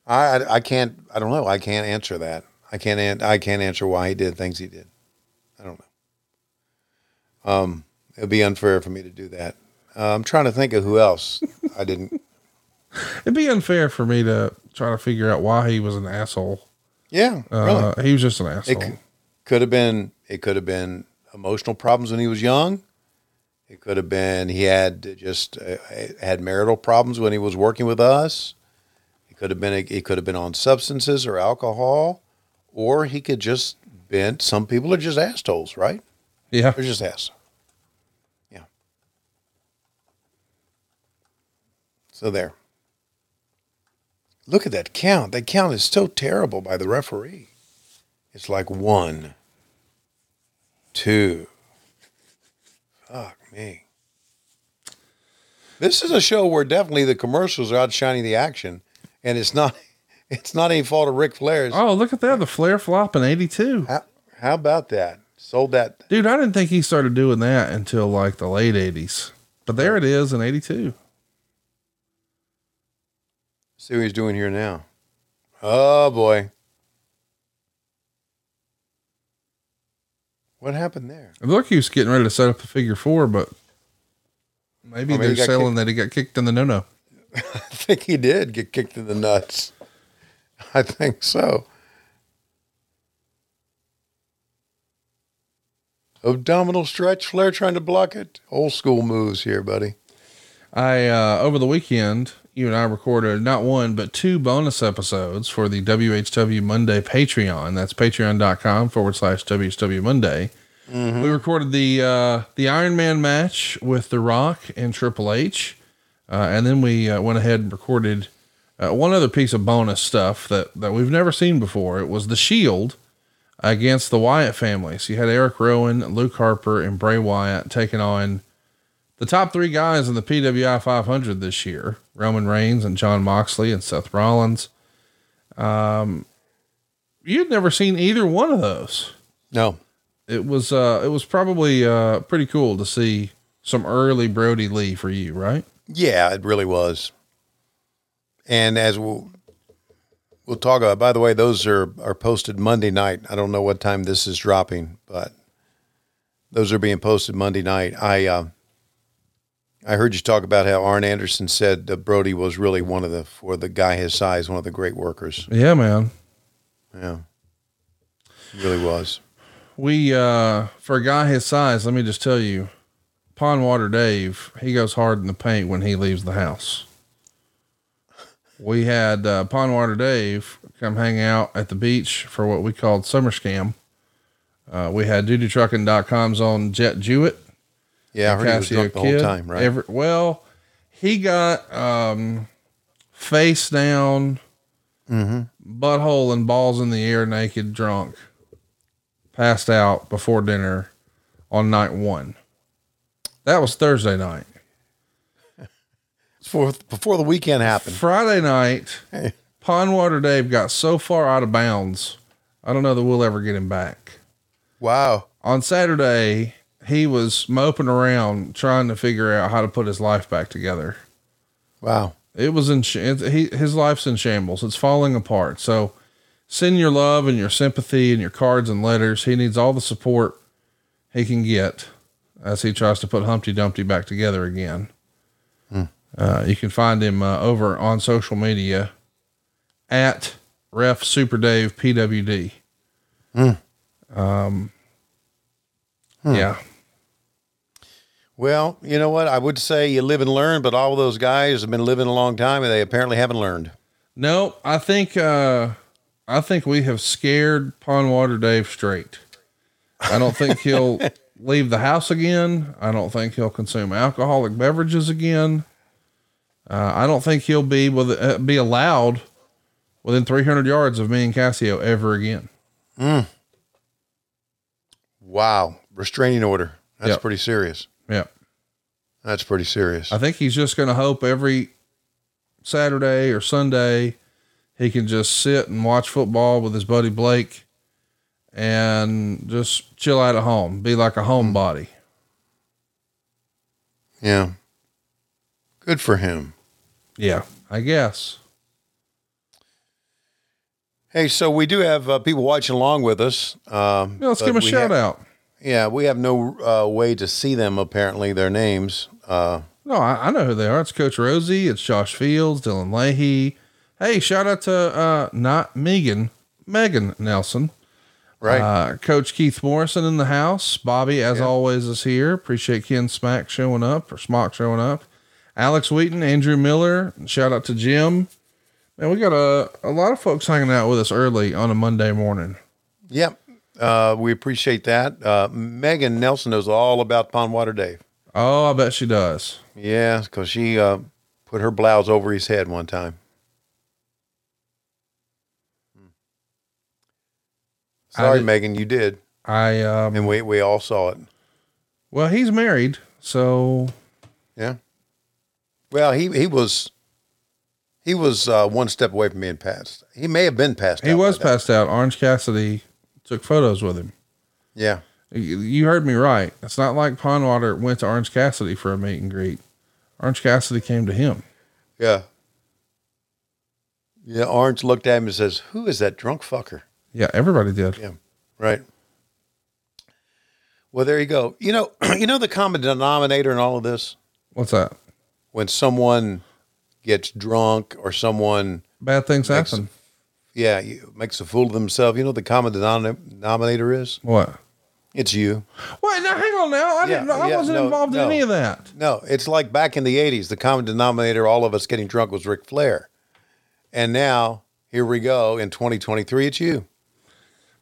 I, I I can't I don't know I can't answer that I can't an, I can't answer why he did things he did I don't know um it'd be unfair for me to do that. Uh, I'm trying to think of who else I didn't. It'd be unfair for me to try to figure out why he was an asshole. yeah Uh, really. He was just an it asshole. c- could have been it could have been emotional problems when he was young. It could have been he had just uh, had marital problems when he was working with us. It could have been he could have been on substances or alcohol or he could just been some people are just assholes right Yeah. they're just ass. yeah so there look at that count that count is so terrible by the referee it's like one two fuck me this is a show where definitely the commercials are outshining the action and it's not it's not any fault of Ric Flair's Oh, look at that. The flare flop in 82. how, how about that sold that Dude, I didn't think he started doing that until like the late 80s. But there it is in 82. see what he's doing here now oh boy what happened there It looked like he was getting ready to set up a figure four, but maybe Oh, they're he selling kicked. that he got kicked in the no no. I think he did get kicked in the nuts. I think so. Abdominal stretch, Flair trying to block it. Old school moves here, buddy. I uh over the weekend, you and I recorded not one but two bonus episodes for the WHW Monday Patreon. That's patreon.com forward slash WHW Monday. We recorded the uh the Iron Man match with The Rock and Triple H. Uh, and then we uh, went ahead and recorded uh, one other piece of bonus stuff that, that we've never seen before. It was the Shield against the Wyatt family. So you had Eric Rowan, Luke Harper, and Bray Wyatt taking on the top three guys in the PWI 500 this year Roman Reigns and Jon Moxley and Seth Rollins. Um, you'd never seen either one of those. No. It was, uh, it was probably, uh, pretty cool to see some early Brodie Lee for you, right? Yeah, it really was. And as we'll we'll talk about, by the way, those are are posted Monday night. I don't know what time this is dropping, but those are being posted Monday night. I uh, I heard you talk about how Arn Anderson said that Brodie was really one of the for the guy his size, one of the great workers. Yeah, man. Yeah, he really was. We, uh, for a guy his size, let me just tell you, Pond Water Dave, he goes hard in the paint when he leaves the house. We had uh, Pondwater Dave come hang out at the beach for what we called summer scam. Uh, we had dutytrucking.com's on Jet Jewett. Yeah, I heard he was drunk the whole time, right? Every, well, he got um, face down, Mm-hmm. butthole and balls in the air, naked, drunk, passed out before dinner on night one. That was Thursday night. Before before the weekend happened. Friday night, Pondwater Dave got so far out of bounds. I don't know that we'll ever get him back. Wow. On Saturday, he was moping around trying to figure out how to put his life back together. Wow. It was in, sh- he, his life's in shambles. It's falling apart. So send your love and your sympathy and your cards and letters. He needs all the support he can get as he tries to put Humpty Dumpty back together again. Hmm. Uh, you can find him uh, over on social media at Ref Super Dave PWD. Hmm. Um, Hmm. yeah, Well, you know what? I would say you live and learn, but all of those guys have been living a long time and they apparently haven't learned. No, I think uh, I think we have scared Pond Water Dave straight. I don't think he'll leave the house again. I don't think he'll consume alcoholic beverages again. Uh, I don't think he'll be with uh, be allowed within 300 yards of me and Cassio ever again. Mm. Wow. Restraining order. That's Yep. pretty serious. Yeah. That's pretty serious. I think he's just going to hope every Saturday or Sunday he can just sit and watch football with his buddy Blake and just chill out at home, be like a homebody. Yeah. Good for him. Yeah, I guess. Hey, so we do have uh, people watching along with us. Um, Yeah, let's give give 'em a shout ha- out. Yeah, we have no uh, way to see them, apparently, their names. Uh, No, I, I know who they are. It's Coach Rosie. It's Josh Fields, Dylan Leahy. Hey, shout out to uh, not Megan, Megan Nelson. Right. Uh, Coach Keith Morrison in the house. Bobby, as always, is here. Appreciate Ken Smack showing up or Smock showing up. Alex Wheaton, Andrew Miller. Shout out to Jim. Man, we got a, a lot of folks hanging out with us early on a Monday morning. Yep. Uh, we appreciate that. Uh, Megan Nelson knows all about Pond Water Dave. Oh, I bet she does. Yeah, because she uh, put her blouse over his head one time. I Sorry, did- Megan, you did. I um, and we we all saw it. Well, he's married, so Yeah. Well, he he was he was uh, one step away from being passed. He may have been passed. Out. He was passed out. Orange Cassidy took photos with him. Yeah. You- You heard me right. It's not like Pondwater went to Orange Cassidy for a meet and greet. Orange Cassidy came to him. Yeah. Yeah. Orange looked at him and says, "Who is that drunk fucker?" Yeah, everybody did. Yeah. Right. Well, there you go. You know, you know the common denominator in all of this What's that? When someone gets drunk or someone Bad things makes- happen. Yeah, you, makes a fool of themselves. You know what the common denominator is? What? It's you. Wait, now hang on now. I didn't I yeah, wasn't no, involved no. in any of that. No, it's like back in the 80s, the common denominator, all of us getting drunk was Ric Flair. And now, here we go. In 2023, it's you.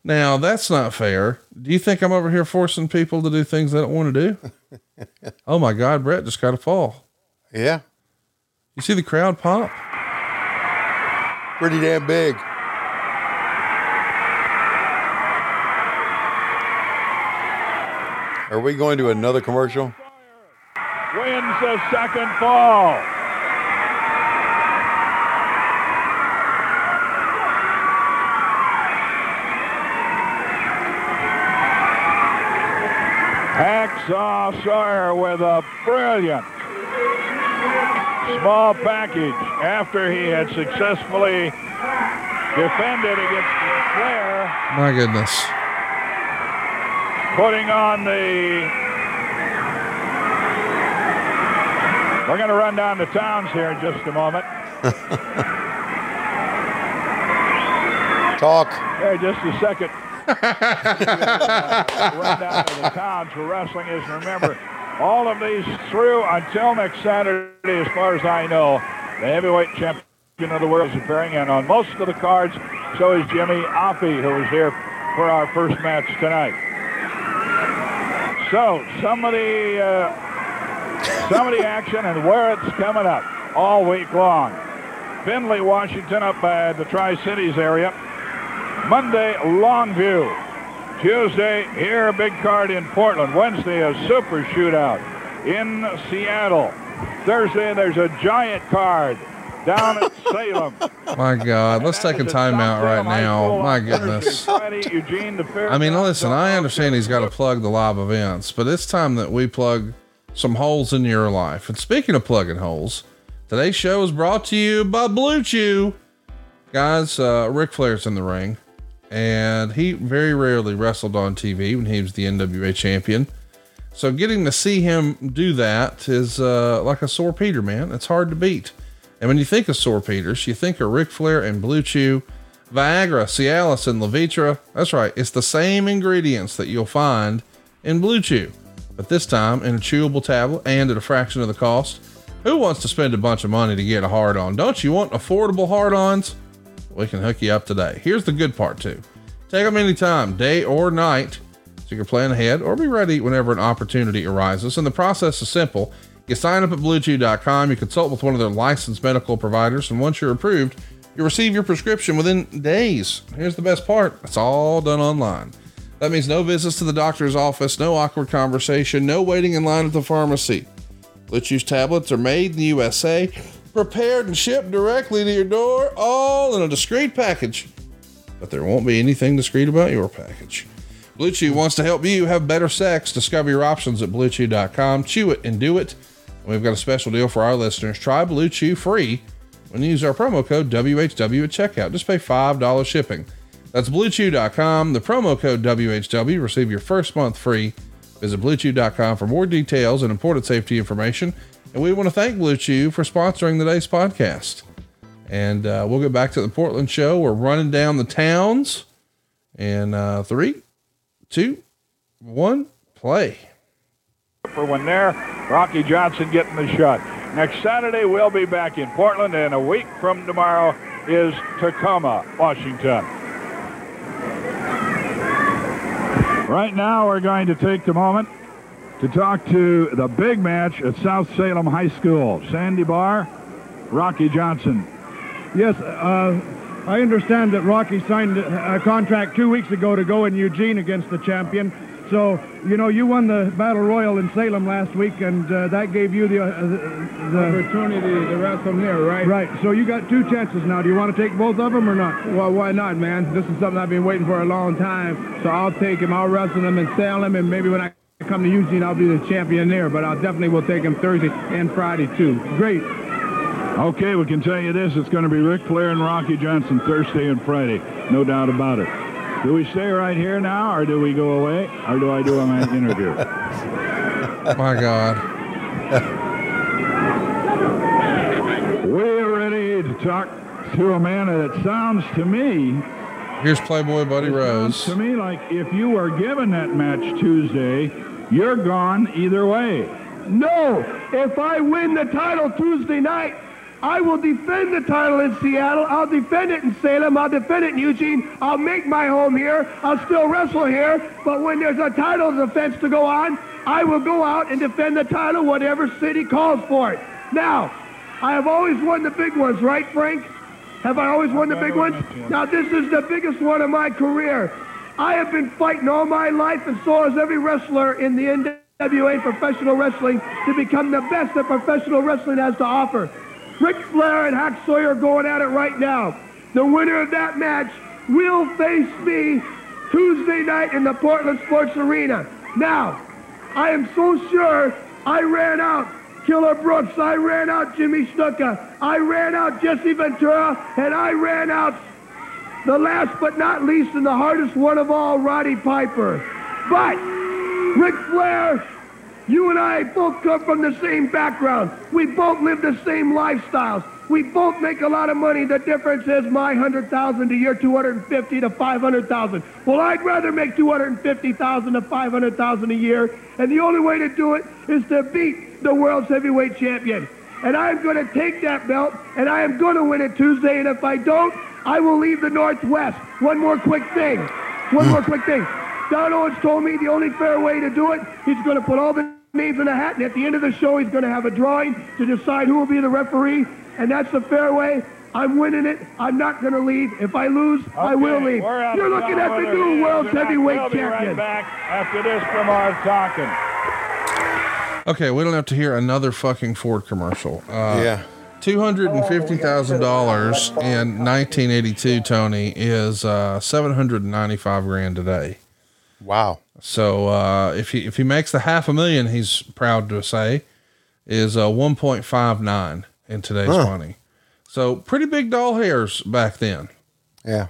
Now that's not fair. Do you think I'm over here forcing people to do things they don't want to do? oh my God, Brett just got a fall. Yeah. You see the crowd pop? Pretty damn big. Are we going to another commercial? Wins the second fall. Hacksaw Sawyer with a brilliant small package after he had successfully defended against Flair, My goodness. putting on the. We're going to run down the towns here in just a moment. Talk. Hey, just a second. Run down to the towns for wrestling is remember all of these through until next Saturday, as far as I know, the heavyweight champion of the world is appearing, and on most of the cards, so is Jimmy Offie, who is here for our first match tonight. So some of the uh, some of the action and where it's coming up all week long. Findlay, Washington, up by the Tri Cities area. Monday, Longview. Tuesday, here a big card in Portland. Wednesday, a super shootout in Seattle. Thursday, there's a giant card down at Salem. My God. Let's take a timeout right now. My goodness. Friday, Eugene, the fair. I mean, listen, I understand he's got to plug the live events, but it's time that we plug some holes in your life. And speaking of plugging holes, today's show is brought to you by Blue Chew. Guys, uh, Ric Flair's in the ring, and he very rarely wrestled on TV when he was the NWA champion. So getting to see him do that is uh, like a sore Peter, man. It's hard to beat. And when you think of sore Peters, you think of Ric Flair and Blue Chew, Viagra, Cialis, and Levitra. That's right. It's the same ingredients that you'll find in Blue Chew. but this time in a chewable tablet and at a fraction of the cost. Who wants to spend a bunch of money to get a hard on? Don't you want affordable hard ons? We can hook you up today. Here's the good part too. Take them anytime, day or night, so you can plan ahead or be ready whenever an opportunity arises. And the process is simple. You sign up at bluechew.com, you consult with one of their licensed medical providers, and once you're approved, you receive your prescription within days. Here's the best part it's all done online. That means no visits to the doctor's office, no awkward conversation, no waiting in line at the pharmacy. Blue Chew's tablets are made in the USA, prepared and shipped directly to your door, all in a discreet package. But there won't be anything discreet about your package. Blue Chew wants to help you have better sex. Discover your options at bluechew.com. Chew it and do it. We've got a special deal for our listeners. Try Blue Chew free when you use our promo code WHW at checkout. Just pay $5 shipping. That's bluechew.com. The promo code WHW. Receive your first month free. Visit bluechew.com for more details and important safety information. And we want to thank Blue Chew for sponsoring today's podcast. And uh, we'll get back to the Portland show. We're running down the towns. And uh, three, two, one, play. For one there, Rocky Johnson getting the shot. Next Saturday, we'll be back in Portland, and a week from tomorrow is Tacoma, Washington. Right now, we're going to take the moment to talk to the big match at South Salem High School. Sandy Barr, Rocky Johnson. Yes, uh, I understand that Rocky signed a contract two weeks ago to go in Eugene against the champion. So, you know, you won the Battle Royal in Salem last week, and uh, that gave you the, uh, the, the Opportunity to wrestle there, right? Right. So you got two chances now. Do you want to take both of them or not? Well, why not, man? This is something I've been waiting for a long time. So I'll take him, I'll wrestle him and sell him, and maybe when I come to Eugene, I'll be the champion there. But I'll definitely will take him Thursday and Friday, too. Great. Okay, we can tell you this. It's going to be Ric Flair and Rocky Johnson Thursday and Friday. No doubt about it. Do we stay right here now, or do we go away, or do I do my interview? My God. We're ready to talk to a man that sounds to me Here's Playboy Buddy Rose. to me like if you were given that match Tuesday, you're gone either way. No, if I win the title Tuesday night, I will defend the title in Seattle. I'll defend it in Salem. I'll defend it in Eugene. I'll make my home here. I'll still wrestle here. But when there's a title defense to go on, I will go out and defend the title, whatever city calls for it. Now, I have always won the big ones, right, Frank? Have I always won the big ones? Now, this is the biggest one of my career. I have been fighting all my life, and so has every wrestler in the NWA professional wrestling to become the best that professional wrestling has to offer. Ric Flair and Hack Sawyer are going at it right now. The winner of that match will face me Tuesday night in the Portland Sports Arena. Now, I am so sure I ran out Killer Brooks, I ran out Jimmy Snuka, I ran out Jesse Ventura, and I ran out the last but not least and the hardest one of all, Roddy Piper. But Ric Flair, you and I both come from the same background. We both live the same lifestyles. We both make a lot of money. The difference is my 100,000 to your 250 to 500,000. Well, I'd rather make 250,000 to 500,000 a year, and the only way to do it is to beat the world's heavyweight champion. And I'm going to take that belt, and I am going to win it Tuesday, and if I don't, I will leave the Northwest. One more quick thing. One more quick thing. Don Owens told me the only fair way to do it, he's going to put all the names in a hat, and at the end of the show, he's going to have a drawing to decide who will be the referee, and that's the fair way. I'm winning it. I'm not going to leave. If I lose, I will leave. You're looking at the time. new world's We'll heavyweight be champion. right back after this from our talking. Okay, we don't have to hear another fucking Ford commercial. Uh, Yeah. Two hundred and fifty thousand dollars in nineteen eighty-two, Tony, is uh, seven hundred and ninety-five grand today. Wow. So uh, if he if he makes the half a million, he's proud to say, is uh, one point five nine in today's Huh. money. So pretty big doll hairs back then. Yeah.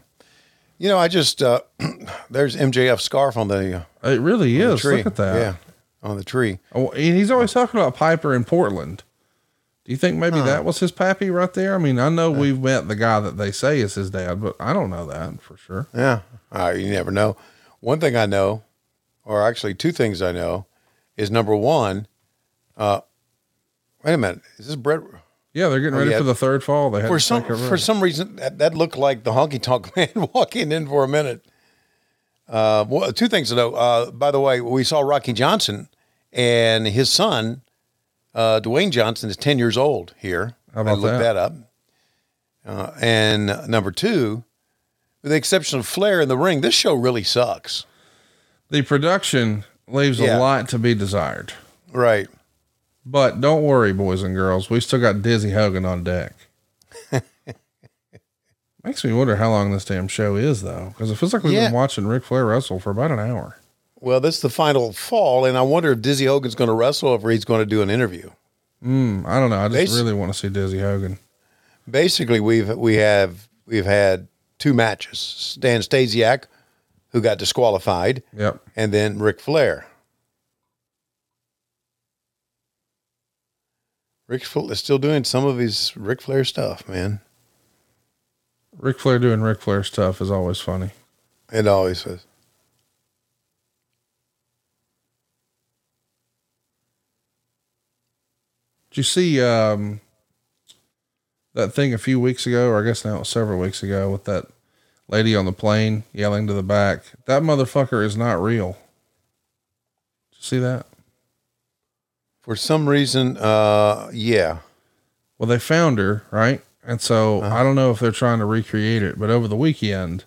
You know, I just uh, there's MJF scarf on the. Uh, It really is. Look at that. Yeah, on the tree. Oh, and he's always talking about Piper in Portland. Do you think maybe Huh. that was his pappy right there? I mean, I know we've met the guy that they say is his dad, but I don't know that for sure. Yeah, uh, you never know. One thing I know, or actually two things I know, is number one. Uh, wait a minute, is this Brett? Yeah, they're getting Oh, ready yeah. for the third fall. They For some for some reason that, that looked like the honky tonk man walking in for a minute. Uh, well, two things to know. Uh, by the way, we saw Rocky Johnson and his son, uh, Dwayne Johnson, is ten years old here. How I about looked that? that up. Uh, and number two, with the exception of Flair in the ring, this show really sucks. the production leaves Yeah. a lot to be desired. Right. But don't worry, boys and girls. We still got Dizzy Hogan on deck. Makes me wonder how long this damn show is, though, because it feels like we've Yeah. been watching Ric Flair wrestle for about an hour. Well, this is the final fall, and I wonder if Dizzy Hogan's going to wrestle or if he's going to do an interview. Mm, I don't know. I just really want to see Dizzy Hogan. Basically, we've we have we've had two matches: Stan Stasiak, who got disqualified, Yep. and then Ric Flair. Ric Flair is still doing some of his Ric Flair stuff, man. Ric Flair doing Ric Flair stuff is always funny. It always is. Did you see um, that thing a few weeks ago, or I guess now it was several weeks ago, with that lady on the plane yelling to the back? That motherfucker is not real. Did you see that? For some reason, uh, yeah. Well, they found her, right? And so I don't know if they're trying to recreate it, but over the weekend,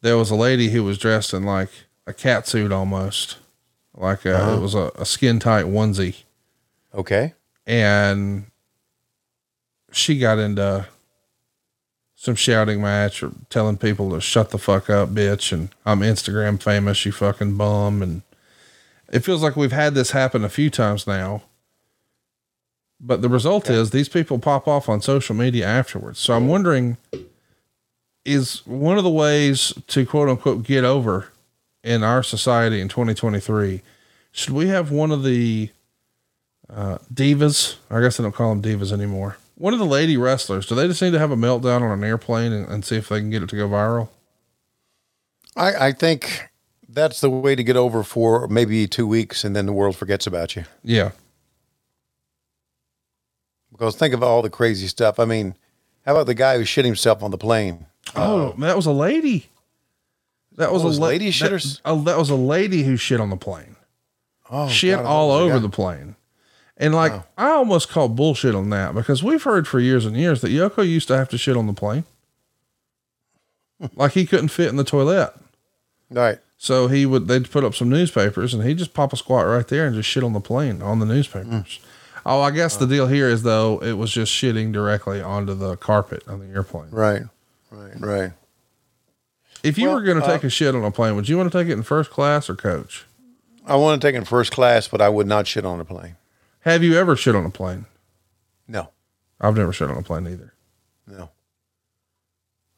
there was a lady who was dressed in like a cat suit almost, like a, Uh-huh. it was a, a skin tight onesie. Okay. And she got into some shouting match or telling people to shut the fuck up, bitch, and I'm Instagram famous, you fucking bum. And it feels like we've had this happen a few times now. But the result is these people pop off on social media afterwards. So I'm wondering is one of the ways to quote unquote get over in our society in 2023 should we have one of the uh, divas. I guess they don't call them divas anymore. One of the lady wrestlers. Do they just need to have a meltdown on an airplane and, and see if they can get it to go viral? I, I think that's the way to get over for maybe two weeks, and then the world forgets about you. Yeah. Because think of all the crazy stuff. I mean, how about the guy who shit himself on the plane? Oh, that was a lady. That was Oh, a la- lady that- shitters? oh, that was a lady who shit on the plane. Oh, shit God, all thought it was a over the plane. And like, I almost call bullshit on that because we've heard for years and years that Yoko used to have to shit on the plane. like he couldn't fit in the toilet. Right. So he would, they'd put up some newspapers and he'd just pop a squat right there and just shit on the plane on the newspapers. Oh, I guess the deal here is though, it was just shitting directly onto the carpet on the airplane. Right. Right. Right. If you Well, were going to uh, take a shit on a plane, would you want to take it in first class or coach? I want to take it in first class, but I would not shit on a plane. Have you ever shit on a plane? No. I've never shit on a plane either. No.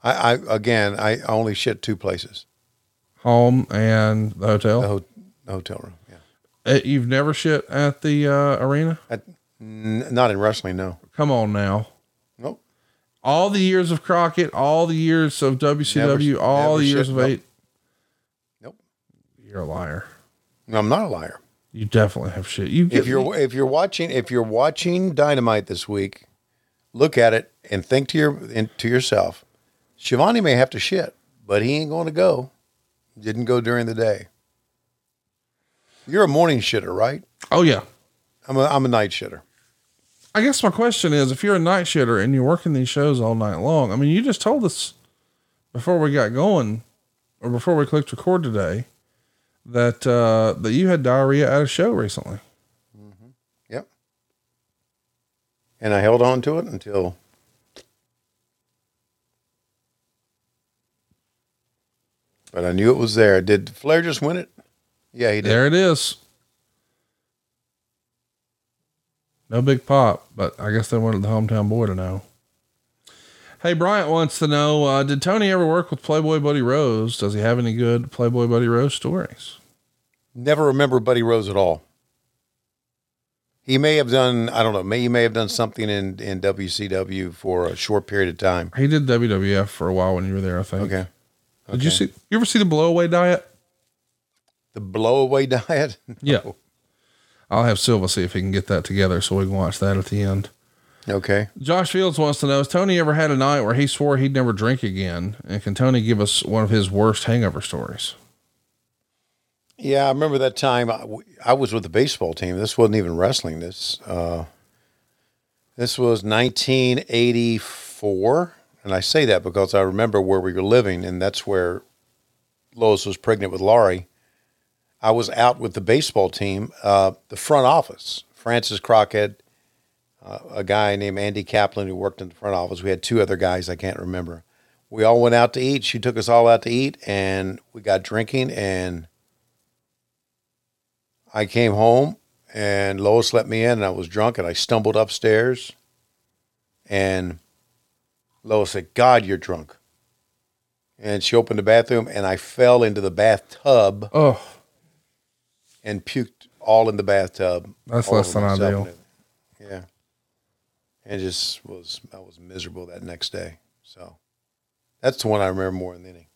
I, I again, I only shit two places. Home and the hotel. The, ho- the hotel room. Yeah. Uh, You've never shit at the uh, arena? At, n- not in wrestling. No. Come on now. Nope. All the years of Crockett, all the years of WCW, Never- all never the years shit, of nope. eight. Nope. You're a liar. No, I'm not a liar. You definitely have shit. You If you're if you're watching if you're watching Dynamite this week, look at it and think to your in, to yourself, Schiavone may have to shit, but he ain't going to go. Didn't go during the day. You're a morning shitter, right? Oh yeah. I'm a I'm a night shitter. I guess my question is if you're a night shitter and you're working these shows all night long, I mean, you just told us before we got going or before we clicked record today that, uh, that you had diarrhea at a show recently. Yep. And I held on to it until But I knew it was there. Did Flair just win it? Yeah, he did. There it is. No big pop, but I guess they wanted the hometown boy to know. Hey, Bryant wants to know uh, Did Tony ever work with Playboy Buddy Rose? Does he have any good Playboy Buddy Rose stories? Never remember Buddy Rose at all. He may have done, I don't know, may he may have done something in, in WCW for a short period of time. He did WWF for a while when you were there, I think. Okay. Did you see, you ever see the blowaway diet? The blowaway diet? Yeah. I'll have Silva see if he can get that together so we can watch that at the end. Okay. Josh Fields wants to know Has Tony ever had a night where he swore he'd never drink again? And can Tony give us one of his worst hangover stories? Yeah, I remember that time. I, I was with the baseball team. This wasn't even wrestling. This uh, this was 1984, and I say that because I remember where we were living, and that's where Lois was pregnant with Laurie. I was out with the baseball team, uh, the front office. Frances Crockett, uh, a guy named Andy Kaplan who worked in the front office. We had two other guys I can't remember. We all went out to eat. She took us all out to eat, and we got drinking and I came home and Lois let me in and I was drunk and I stumbled upstairs and Lois said, God, you're drunk. And she opened the bathroom and I fell into the bathtub Oh, and puked all in the bathtub. That's less than ideal. Yeah. And just was, I was miserable that next day. So that's the one I remember more than any.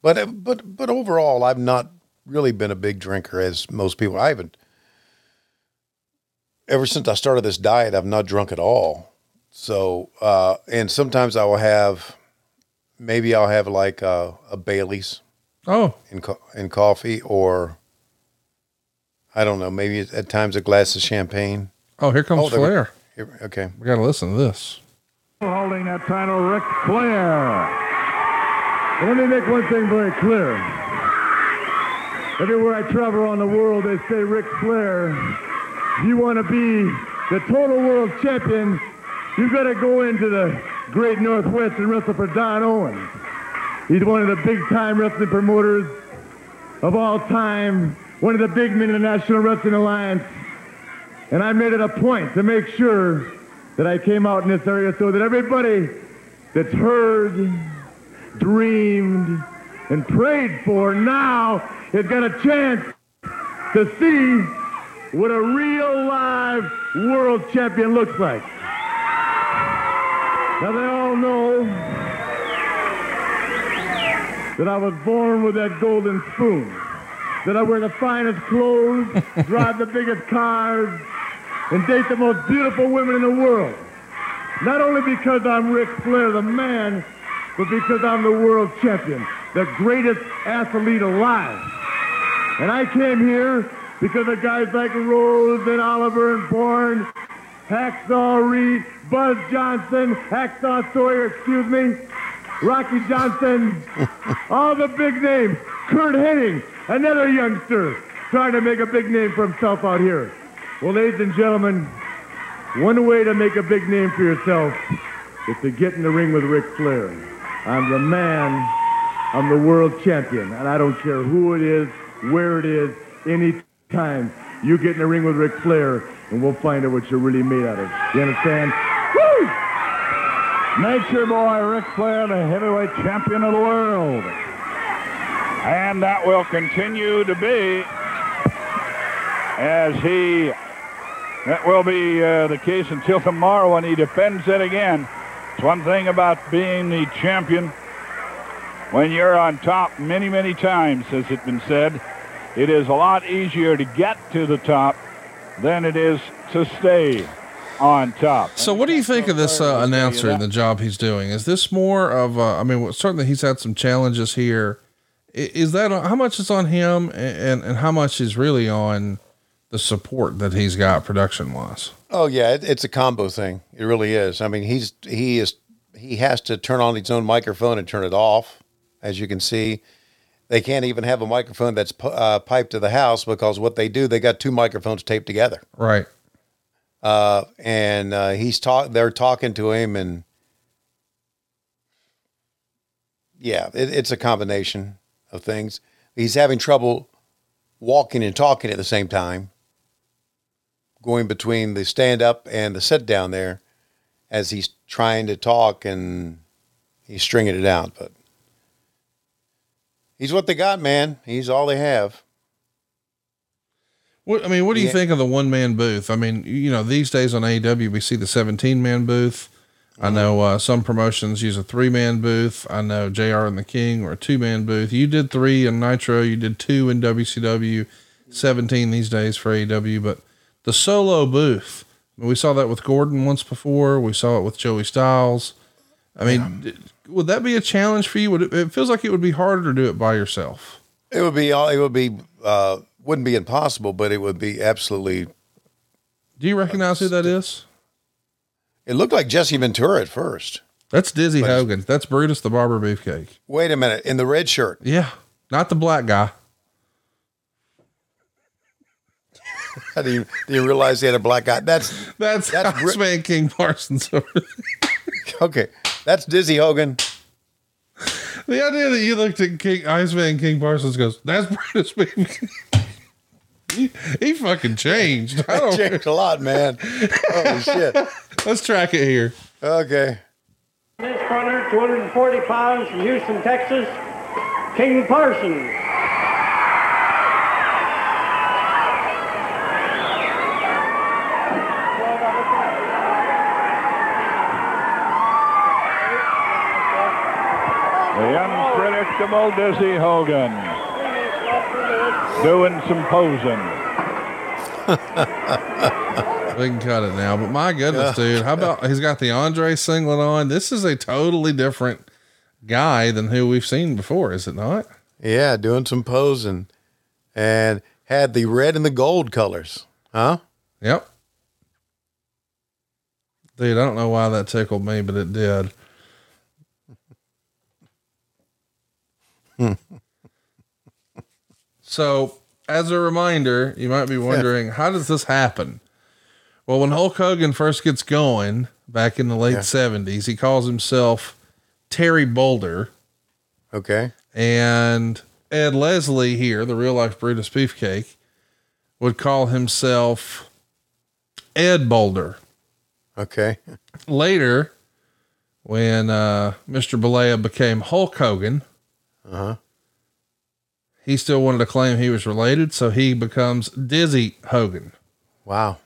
But, but, but overall, I've not really been a big drinker as most people. I haven't, ever since I started this diet, I've not drunk at all. So, uh, and sometimes I will have, maybe I'll have like a, a Bailey's. Oh. In, co- in coffee or I don't know, maybe at times a glass of champagne. Oh, here comes there- Flair. Here- okay. We got to listen to this. Holding that title, Ric Flair. Let me make one thing very clear. Everywhere I travel around the world, they say, Ric Flair, if you want to be the total world champion, you've got to go into the great Northwest and wrestle for Don Owens. He's one of the big-time wrestling promoters of all time, one of the big men in the National Wrestling Alliance. And I made it a point to make sure that I came out in this area so that everybody that's heard, dreamed, and prayed for now has got a chance to see what a real live world champion looks like. Now they all know that I was born with that golden spoon, that I wear the finest clothes, drive the biggest cars, and date the most beautiful women in the world. Not only because I'm Ric Flair, the man, but because I'm the world champion, the greatest athlete alive. And I came here because of guys like Rose and Oliver and Borne, Hacksaw Reed, Buzz Johnson, Hacksaw Sawyer, excuse me, Rocky Johnson, all the big names. Curt Hennig, another youngster trying to make a big name for himself out here. Well, ladies and gentlemen, one way to make a big name for yourself is to get in the ring with Ric Flair. I'm the man. I'm the world champion, and I don't care who it is, where it is, any time. You get in the ring with Ric Flair, and we'll find out what you're really made out of. You understand? Woo! Nature Boy Ric Flair, the heavyweight champion of the world. And that will continue to be as he, that will be uh, the case until tomorrow when he defends it again. It's one thing about being the champion. When you're on top many, many times, as it's been said, it is a lot easier to get to the top than it is to stay on top. So, what do you think of this uh, announcer and the job he's doing? Is this more of, uh, I mean, certainly he's had some challenges here. Is that how much is on him, and and how much is really on the support that he's got production wise? Oh yeah, it, it's a combo thing. It really is. I mean, he's he is he has to turn on his own microphone and turn it off. As you can see, they can't even have a microphone that's uh, piped to the house because what they do, they got two microphones taped together. Right. Uh, and uh, he's talk. They're talking to him, and yeah, it, it's a combination of things. He's having trouble walking and talking at the same time, going between the stand up and the sit down there, as he's trying to talk and he's stringing it out. But he's what they got, man. He's all they have. What I mean, what do you Yeah. think of the one man booth? I mean, you know, these days on AEW we see the seventeen man booth. I know uh, some promotions use a three man booth. I know JR and the King or a two man booth. You did three in Nitro. You did two in WCW. 17 these days for AEW, but the solo booth. We saw that with Gordon once before. We saw it with Joey Styles. I mean, would that be a challenge for you? Would it, it feels like it would be harder to do it by yourself. It would be all. It would be. Uh, wouldn't be impossible, but it would be absolutely. Do you recognize who that is? It looked like Jesse Ventura at first. That's Dizzy Hogan. That's Brutus the Barber Beefcake. Wait a minute, in the red shirt. Yeah, not the black guy. I didn't, didn't realize he had a black eye. That's That's That's that's Man King Parsons. okay. That's Dizzy Hogan. The idea that you looked at King Iceman King Parsons goes, that's Brutus Beefcake. he, he fucking changed. I don't Changed a lot, man. Holy shit. Let's track it here. Okay. This corner, 240 pounds from Houston, Texas, King Parsons. The unpredictable Dizzy Hogan doing some posing. We can cut it now, but my goodness, Yeah. dude, how about he's got the Andre singlet on? This is a totally different guy than who we've seen before, is it not? Yeah, doing some posing, and had the red and the gold colors. Huh? Yep. Dude, I don't know why that tickled me, but it did. So, as a reminder, you might be wondering, how does this happen? Well, when Hulk Hogan first gets going back in the late Yeah. 70s, he calls himself Terry Boulder. Okay. And Ed Leslie here, the real life Brutus Beefcake, would call himself Ed Boulder. Okay. Later, when uh, Mr. Bollea became Hulk Hogan, Uh huh. he still wanted to claim he was related, so he becomes Dizzy Hogan. Wow.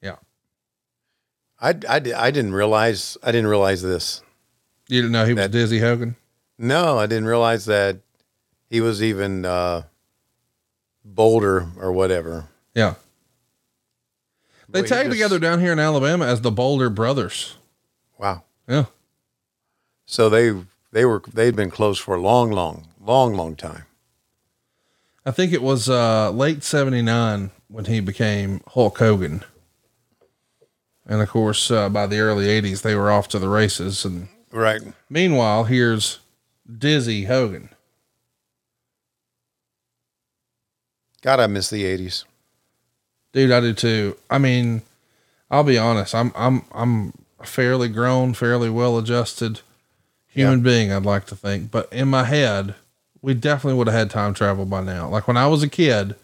Yeah. I, I, I didn't realize I didn't realize this. You didn't know he was Dizzy Hogan? No, I didn't realize that he was even uh, Boulder or whatever. Yeah. They tag just- together down here in Alabama as the Boulder Brothers. Wow. Yeah. So they they were they'd been close for a long, long, long, long time. I think it was uh, late 79 when he became Hulk Hogan. And of course, uh, by the early 80s, they were off to the races. And Right. meanwhile, here's Dizzy Hogan. God, I miss the eighties. Dude, I do too. I mean, I'll be honest. I'm I'm I'm fairly grown, fairly well adjusted human being, I'd like to think. But in my head, we definitely would have had time travel by now. Like when I was a kid,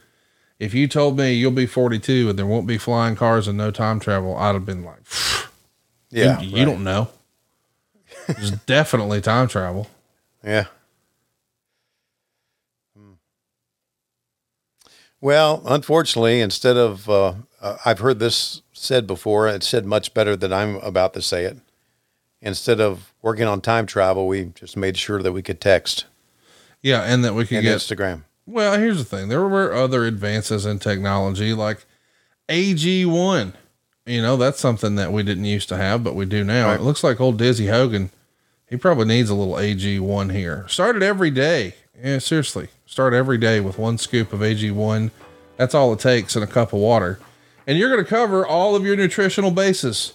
if you told me you'll be 42 and there won't be flying cars and no time travel, I'd have been like, Yeah. you, you don't know. There's definitely time travel. Yeah. Well, unfortunately, instead of, uh, uh, I've heard this said before, it's said much better than I'm about to say it. Instead of working on time travel, we just made sure that we could text Yeah, and that we could and get Instagram. Well, here's the thing. There were other advances in technology like AG1. You know, that's something that we didn't used to have, but we do now. Right. It looks like old Dizzy Hogan. He probably needs a little AG1 here. Started every day. Yeah, seriously. Start every day with one scoop of AG1. That's all it takes in a cup of water. And you're going to cover all of your nutritional bases.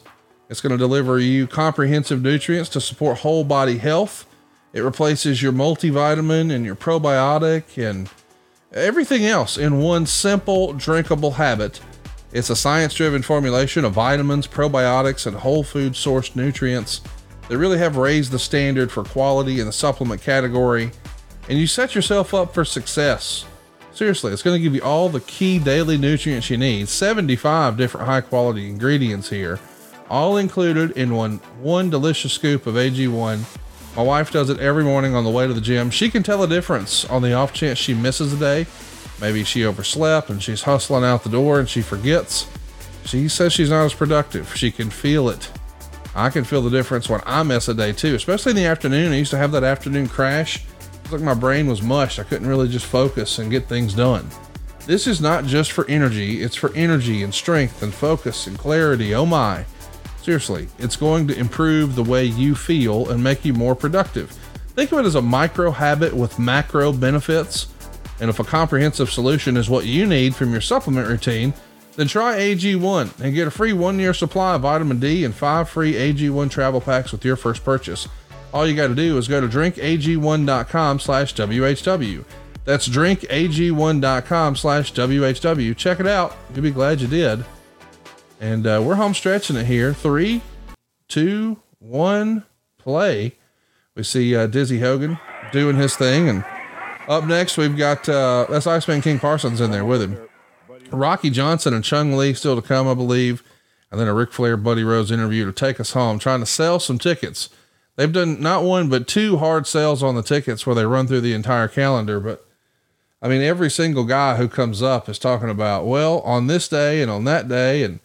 It's going to deliver you comprehensive nutrients to support whole body health. It replaces your multivitamin and your probiotic and everything else in one simple drinkable habit. It's a science driven formulation of vitamins, probiotics, and whole food sourced nutrients that really have raised the standard for quality in the supplement category. And you set yourself up for success. Seriously, it's going to give you all the key daily nutrients you need 75 different high quality ingredients here, all included in one, one delicious scoop of AG1. My wife does it every morning on the way to the gym. She can tell a difference on the off chance she misses a day. Maybe she overslept and she's hustling out the door and she forgets. She says she's not as productive. She can feel it. I can feel the difference when I miss a day too, especially in the afternoon. I used to have that afternoon crash. It's like my brain was mush. I couldn't really just focus and get things done. This is not just for energy, it's for energy and strength and focus and clarity. Oh my. Seriously, it's going to improve the way you feel and make you more productive. Think of it as a micro habit with macro benefits. And if a comprehensive solution is what you need from your supplement routine, then try AG1 and get a free one year supply of vitamin D and five free AG1 travel packs with your first purchase. All you got to do is go to drinkag1.com slash WHW. That's drinkag1.com slash WHW. Check it out. You'll be glad you did. And uh, we're home stretching it here. Three, two, one, play. We see uh, Dizzy Hogan doing his thing. And up next, we've got uh, that's Iceman King Parsons in there with him. Rocky Johnson and Chung Lee still to come, I believe. And then a Ric Flair Buddy Rose interview to take us home, trying to sell some tickets. They've done not one, but two hard sales on the tickets where they run through the entire calendar. But I mean, every single guy who comes up is talking about, well, on this day and on that day. And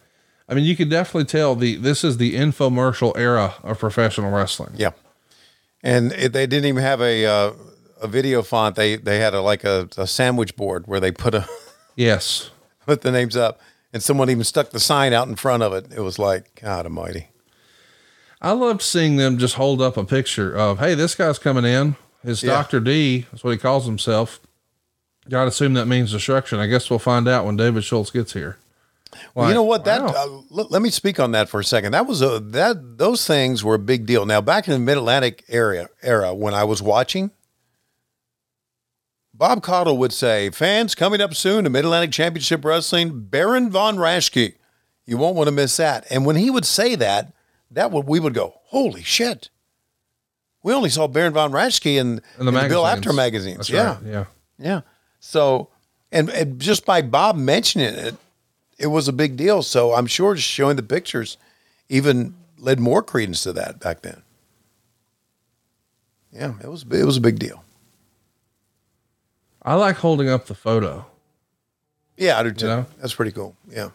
I mean, you can definitely tell the, this is the infomercial era of professional wrestling. Yeah. And it, they didn't even have a, uh, a video font. They, they had a, like a, a sandwich board where they put a, yes, put the names up and someone even stuck the sign out in front of it. It was like, God almighty. I loved seeing them just hold up a picture of, hey, this guy's coming in. His Yeah. Dr. D, that's what he calls himself. Got to assume that means destruction. I guess we'll find out when David Schultz gets here. Well, you know what? That wow. uh, let, let me speak on that for a second. That was a that those things were a big deal. Now, back in the Mid Atlantic area era, when I was watching, Bob Caudle would say, "Fans coming up soon to Mid Atlantic Championship Wrestling, Baron von Raschke. You won't want to miss that." And when he would say that, that would we would go, "Holy shit!" We only saw Baron von Raschke in, In the in the Bill Apter magazines. That's yeah, right, yeah. yeah. So, and, and just by Bob mentioning it, it was a big deal. So I'm sure just showing the pictures even led more credence to that back then. Yeah, it was it was a big deal. I like holding up the photo. Yeah, I do too. know? That's pretty cool. Yeah.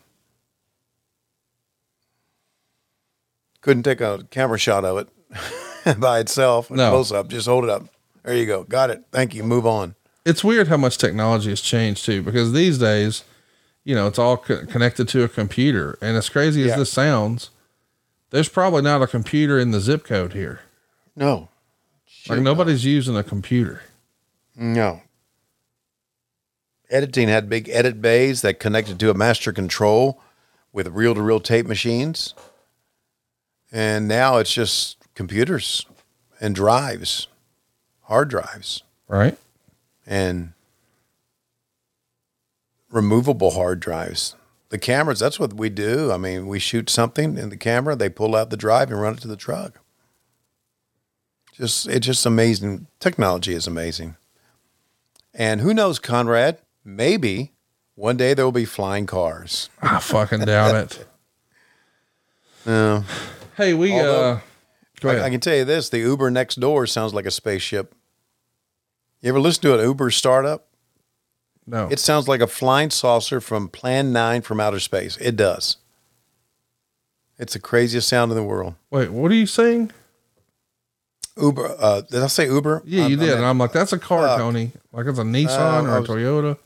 Couldn't take a camera shot of it by itself, No. close up. Just hold it up. There you go. Got it. Thank you. Move on. It's weird how much technology has changed too, because these days, you know, it's all co- connected to a computer. And as crazy as this sounds, there's probably not a computer in the zip code here. No. like nobody's using a computer. No. Editing had big edit bays that connected to a master control with reel to reel tape machines. And now it's just computers and drives, hard drives, Right. and removable hard drives. The cameras, that's what we do. I mean, we shoot something in the camera, they pull out the drive and run it to the truck. Just it's just amazing. Technology is amazing. And who knows, Conrad? Maybe one day there will be flying cars. I fucking doubt it. No. Hey, we Although, uh go I. I can tell you this: the Uber next door sounds like a spaceship. You ever listen to an Uber startup? No. It sounds like a flying saucer from Plan Nine from outer space. It does. It's the craziest sound in the world. Wait, what are you saying? Uber. Uh, did I say Uber? Yeah, you I- I did. meant and I'm like, that's a car, uh, Tony. Like it's a Nissan uh, or a Toyota.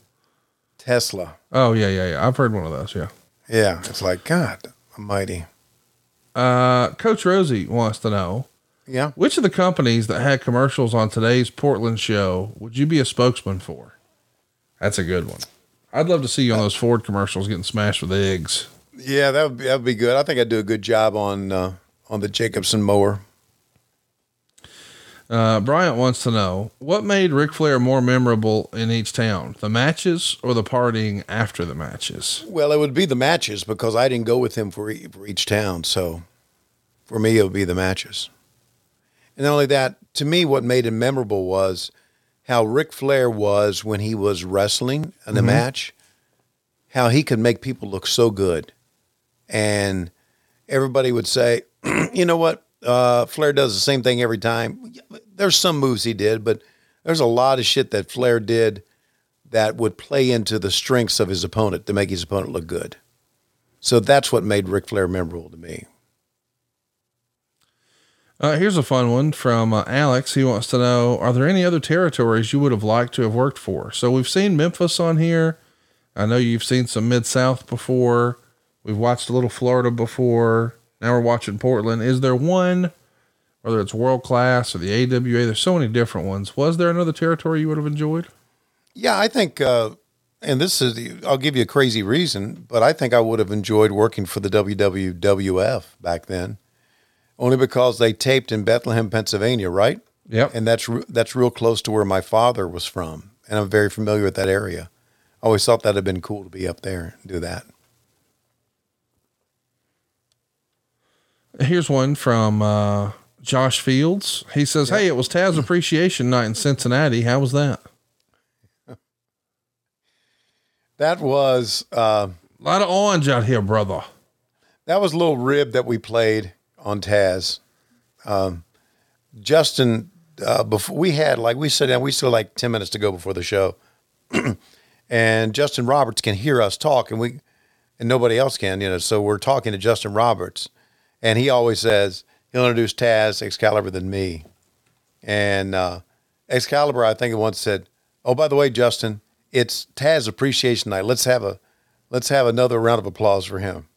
Tesla. Oh yeah, yeah, yeah. I've heard one of those. Yeah. Yeah, it's like God Almighty. Uh, Coach Rosie wants to know Yeah. which of the companies that had commercials on today's Portland show would you be a spokesman for? That's a good one. I'd love to see you on those Ford commercials getting smashed with eggs. Yeah, that would be, that would be good. I think I'd do a good job on uh, on the Jacobsen mower. Uh, Bryant wants to know what made Ric Flair more memorable in each town, the matches or the partying after the matches? Well, it would be the matches because I didn't go with him for, e- for each town. So for me, it would be the matches. And not only that, to me, what made him memorable was how Ric Flair was when he was wrestling in a Mhm. match, how he could make people look so good. And everybody would say, you know what? Uh, Flair does the same thing every time. There's some moves he did, but there's a lot of shit that Flair did that would play into the strengths of his opponent to make his opponent look good. So that's what made Ric Flair memorable to me. Uh, here's a fun one from uh, Alex. He wants to know Are there any other territories you would have liked to have worked for? So we've seen Memphis on here. I know you've seen some Mid South before. We've watched a little Florida before. Now we're watching Portland. Is there one, whether it's world class or the AWA? There's so many different ones. Was there another territory you would have enjoyed? Yeah, I think, uh, and this is, the, I'll give you a crazy reason, but I think I would have enjoyed working for the WWWF back then, only because they taped in Bethlehem, Pennsylvania, right? Yep. And that's re- that's real close to where my father was from, and I'm very familiar with that area. I always thought that'd have been cool to be up there and do that. Here's one from uh, Josh Fields. He says, Hey, it was Taz Appreciation Night in Cincinnati. How was that? That was uh, a lot of orange out here, brother. That was a little rib that we played on Taz. Um, Justin, uh, before we had like we sat down, we still like ten minutes to go before the show, and Justin Roberts can hear us talk, and we and nobody else can, you know. So we're talking to Justin Roberts, and he always says he'll introduce Taz Excalibur than me, and uh, Excalibur I think once said, "Oh, by the way, Justin, it's Taz Appreciation Night. Let's have a let's have another round of applause for him."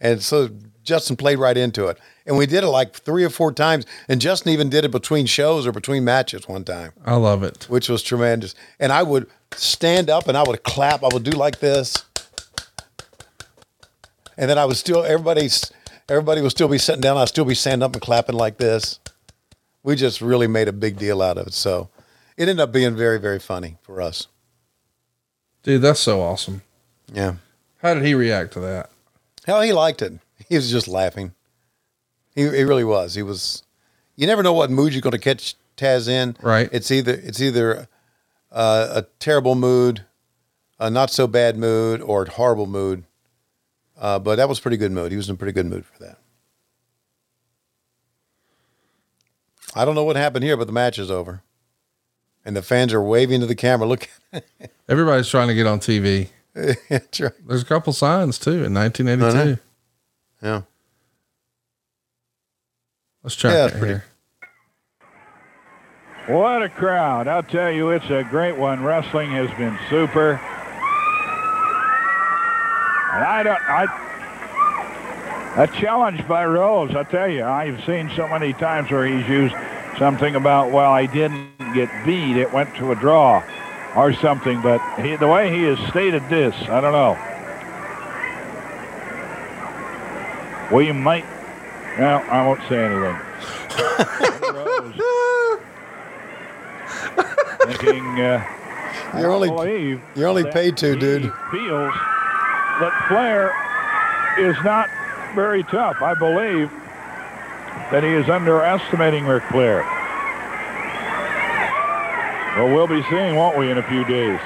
And so Justin played right into it. And we did it like three or four times. And Justin even did it between shows or between matches one time, I love it. which was tremendous. And I would stand up and I would clap. I would do like this. And then I would still, everybody's, everybody would still be sitting down. I'd still be standing up and clapping like this. We just really made a big deal out of it. So it ended up being very, very funny for us. Dude, that's so awesome. Yeah. How did he react to that? Hell, he liked it. He was just laughing. He, he really was. He was. You never know what mood you're going to catch Taz in. Right. It's either it's either uh, a terrible mood, a not so bad mood, or a horrible mood. Uh, but that was pretty good mood. He was in a pretty good mood for that. I don't know what happened here, but the match is over, and the fans are waving to the camera. Look, Everybody's trying to get on TV. That's right. There's a couple signs too in 1982. Yeah. Let's check Yeah, it pretty- here. What a crowd. I'll tell you, it's a great one. Wrestling has been super. And I don't, I, a challenge by Rose, I tell you, I've seen so many times where he's used something about, well, I didn't get beat, it went to a draw or something, but he, the way he has stated this, I don't know. We might, well, I won't say anything. thinking uh, You're only- you're only paid to, dude. Feels that Flair is not very tough. I believe that he is underestimating Ric Flair. Well, we'll be seeing, won't we, in a few days?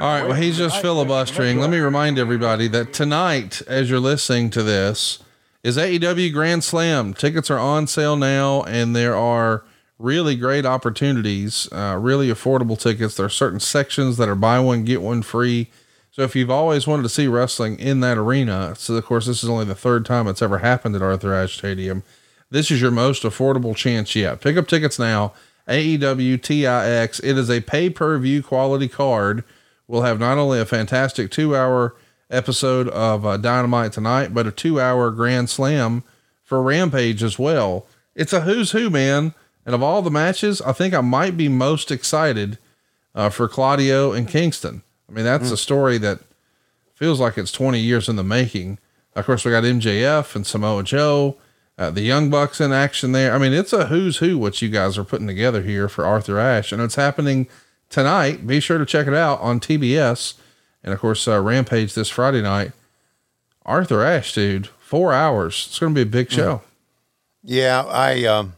All right. Well, he's just filibustering. Let me remind everybody that tonight, as you're listening to this, is AEW Grand Slam. Tickets are on sale now, and there are really great opportunities, uh, really affordable tickets. There are certain sections that are buy one, get one free. So if you've always wanted to see wrestling in that arena, so of course, this is only the third time it's ever happened at Arthur Ashe Stadium. This is your most affordable chance yet. Pick up tickets now. AEW TIX. It is a pay per view quality card. We'll have not only a fantastic two hour episode of uh, Dynamite tonight, but a two hour Grand Slam for Rampage as well. It's a who's who, man. And of all the matches, I think I might be most excited uh, for Claudio and Kingston. I mean, that's a story that feels like it's 20 years in the making. Of course, we got MJF and Samoa Joe, uh, the Young Bucks in action there. I mean, it's a who's who what you guys are putting together here for Arthur Ashe, and it's happening tonight. Be sure to check it out on TBS, and of course, uh, Rampage this Friday night. Arthur Ashe, dude, four hours. It's going to be a big show. Yeah, I um,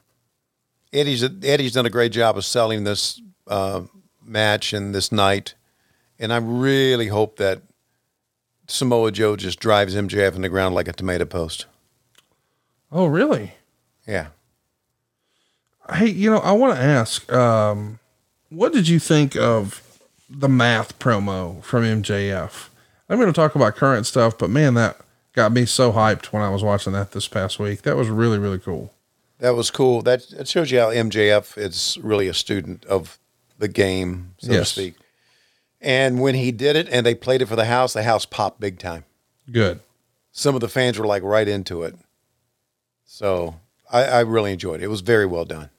Eddie's Eddie's done a great job of selling this uh, match and this night, and I really hope that Samoa Joe just drives MJF in the ground like a tomato post. Oh, really? Yeah. Hey, you know, I want to ask, um, what did you think of the math promo from MJF? I'm going to talk about current stuff, but man, that got me so hyped when I was watching that this past week. That was really, really cool. That was cool. That, that shows you how MJF is really a student of the game, so Yes. to speak. And when he did it and they played it for the house, the house popped big time. Good. Some of the fans were like right into it. So I, I really enjoyed it. It was very well done.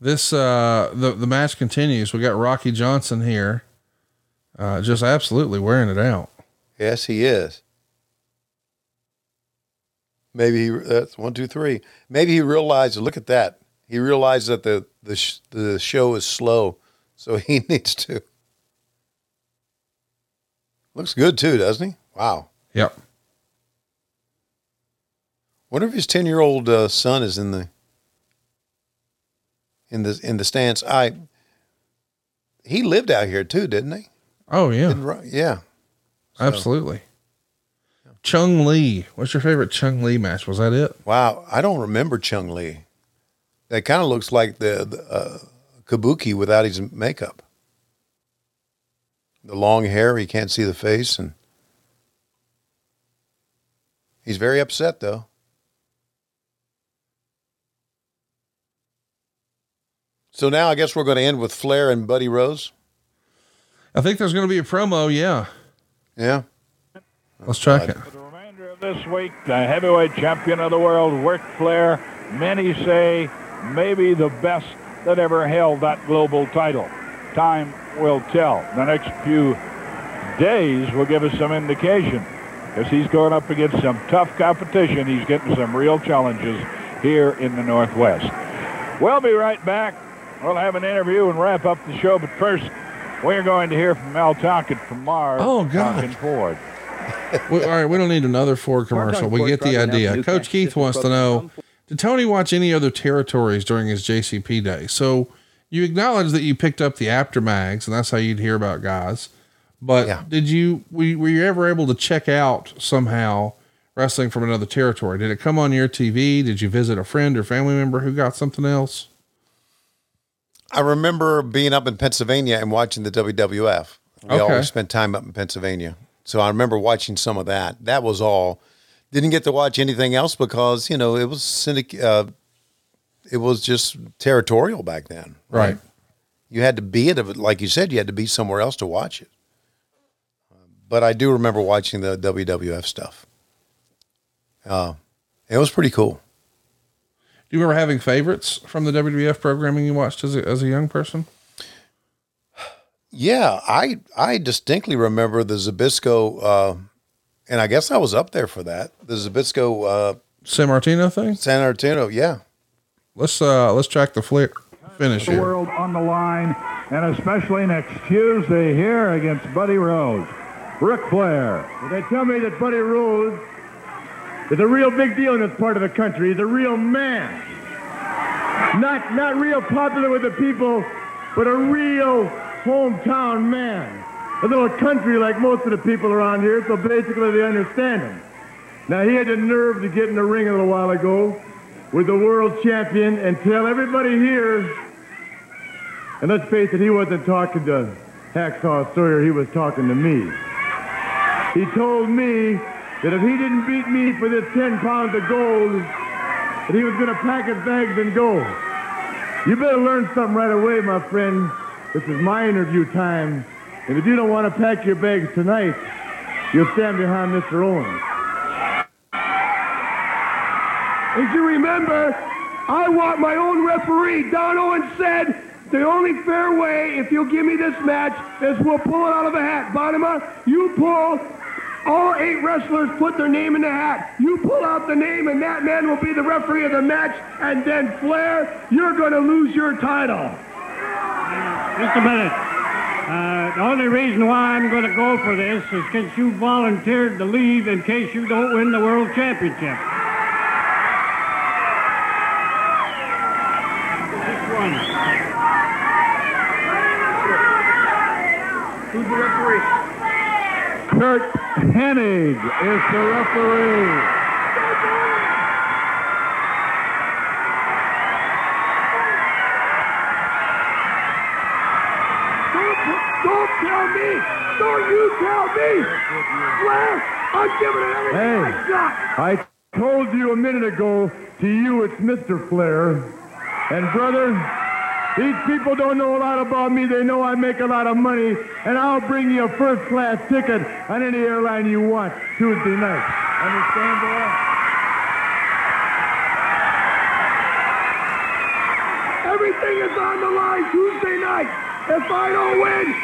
This uh the the match continues. We got Rocky Johnson here. Uh just absolutely wearing it out. Yes, he is. Maybe he, that's one, two, three. Maybe he realized. Look at that. He realized that the the sh- the show is slow, so he needs to. Looks good too, doesn't he? Wow. Yep. Wonder if his ten year old uh, son is in the in the in the stands. I he lived out here too, didn't he? Oh yeah. Didn't yeah. Absolutely. Chung Lee. What's your favorite Chung Lee match? Was that it? Wow, I don't remember Chung Lee. That kind of looks like the, the uh, Kabuki without his makeup. The long hair, he can't see the face, and he's very upset though. So now I guess we're going to end with Flair and Buddy Rose. I think there's going to be a promo. Yeah. Yeah. Let's track it. the reminder of This week, the heavyweight champion of the world, Ric Flair, many say maybe the best that ever held that global title. Time will tell. The next few days will give us some indication because he's going up against some tough competition. He's getting some real challenges here in the Northwest. We'll be right back. We'll have an interview and wrap up the show, but first, we're going to hear from Mel Tockett from Mars. Oh, God. Talking Ford. we, all right, we don't need another Ford commercial. We get the idea. Coach Keith wants to know Did Tony watch any other territories during his JCP day? So you acknowledge that you picked up the Apter mags, and that's how you'd hear about guys. But did you were, were you ever able to check out somehow wrestling from another territory? Did it come on your TV? Did you visit a friend or family member who got something else? I remember being up in Pennsylvania and watching the WWF. We Okay. always spent time up in Pennsylvania. So I remember watching some of that. That was all. Didn't get to watch anything else because, you know, it was syndic- uh, it was just territorial back then. Right. You had to be it, like you said, you had to be somewhere else to watch it. But I do remember watching the WWF stuff. Uh, it was pretty cool. Do you remember having favorites from the WWF programming you watched as a, as a young person? Yeah, I I distinctly remember the Zbyszko, uh, and I guess I was up there for that. The Zbyszko uh, Sammartino thing. Sammartino, yeah. Let's uh let's track the flip finish the here. world on the line, and especially next Tuesday here against Buddy Rose. Ric Flair. They tell me that Buddy Rose is a real big deal in this part of the country. He's a real man. Not, not real popular with the people, but a real hometown man. A little country like most of the people around here, so basically they understand him. Now, he had the nerve to get in the ring a little while ago with the world champion and tell everybody here and let's face it, he wasn't talking to Hacksaw Sawyer, he was talking to me. He told me that if he didn't beat me for this 10 pounds of gold, that he was going to pack his bags and go. You better learn something right away, my friend. This is my interview time. And if you don't want to pack your bags tonight, you'll stand behind Mr. Owens. As you remember, I want my own referee. Don Owens said, the only fair way, if you'll give me this match, is we'll pull it out of a hat. Bonnema, you pull. All eight wrestlers put their name in the hat. You pull out the name, and that man will be the referee of the match. And then Flair, you're going to lose your title. Just a minute. Uh, the only reason why I'm going to go for this is because you volunteered to leave in case you don't win the world championship. Which one? Who's the referee? Curt Hennig is the referee. Don't, don't tell me. Don't you tell me. Flair, I'm giving it everything Hey, I got. I told you a minute ago, to you it's Mr. Flair. And brother, These people don't know a lot about me. They know I make a lot of money, and I'll bring you a first-class ticket on any airline you want Tuesday night. Understand that? Everything is on the line Tuesday night. If I don't win,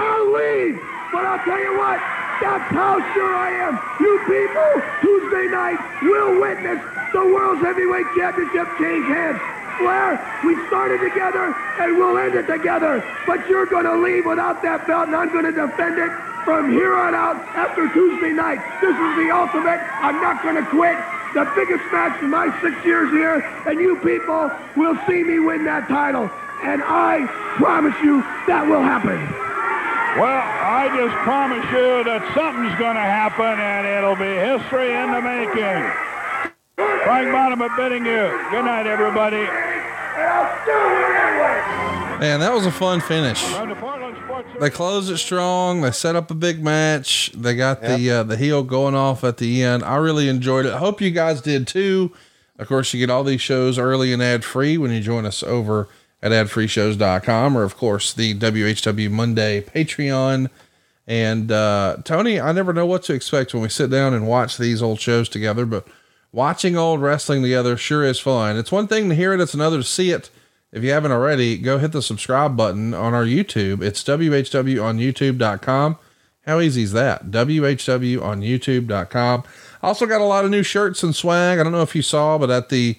I'll leave. But I'll tell you what, that's how sure I am. You people, Tuesday night, will witness the World's Heavyweight Championship change hands. Flair, we started together and we'll end it together. But you're going to leave without that belt, and I'm going to defend it from here on out after Tuesday night. This is the ultimate. I'm not going to quit. The biggest match in my six years here, and you people will see me win that title. And I promise you that will happen. Well, I just promise you that something's going to happen, and it'll be history in the making. Frank Bonnema bidding you. Good night, everybody. Man, that was a fun finish. They closed it strong. They set up a big match. They got the uh, the heel going off at the end. I really enjoyed it. I hope you guys did too. Of course, you get all these shows early and ad free when you join us over at adfreeshows.com or of course the WHW Monday Patreon. And uh, Tony, I never know what to expect when we sit down and watch these old shows together, but watching old wrestling together sure is fun. It's one thing to hear it, it's another to see it. If you haven't already, go hit the subscribe button on our YouTube. It's WHW on YouTube.com. How easy is that? WHW on YouTube.com. Also got a lot of new shirts and swag. I don't know if you saw, but at the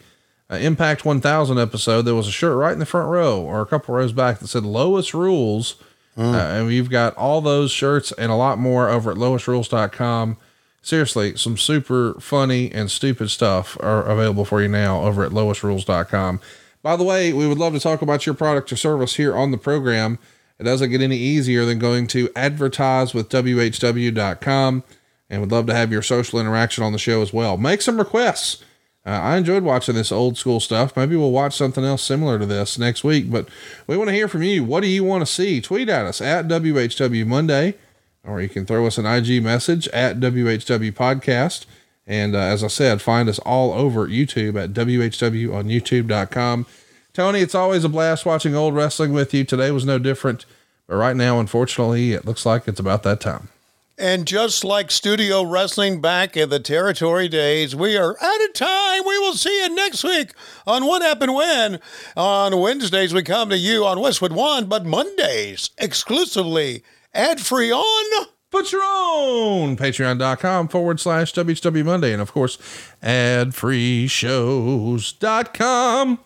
uh, Impact 1000 episode, there was a shirt right in the front row or a couple rows back that said Lowest Rules. Uh, and we've got all those shirts and a lot more over at lowestrules.com. Seriously, some super funny and stupid stuff are available for you now over at lowestrules.com. By the way, we would love to talk about your product or service here on the program. It doesn't get any easier than going to advertise with WHW.com and would love to have your social interaction on the show as well. Make some requests. Uh, I enjoyed watching this old school stuff. Maybe we'll watch something else similar to this next week, but we want to hear from you. What do you want to see? Tweet at us at WHW Monday, or you can throw us an IG message at WHW Podcast. And uh, as I said, find us all over YouTube at WHW on YouTube.com. Tony, it's always a blast watching old wrestling with you. Today was no different, but right now, unfortunately, it looks like it's about that time. And just like studio wrestling back in the territory days, we are out of time. We will see you next week on What Happened When. On Wednesdays, we come to you on Westwood One, but Mondays exclusively ad free on. Own patreon.com forward slash WHW Monday. And of course, adfreeshows.com.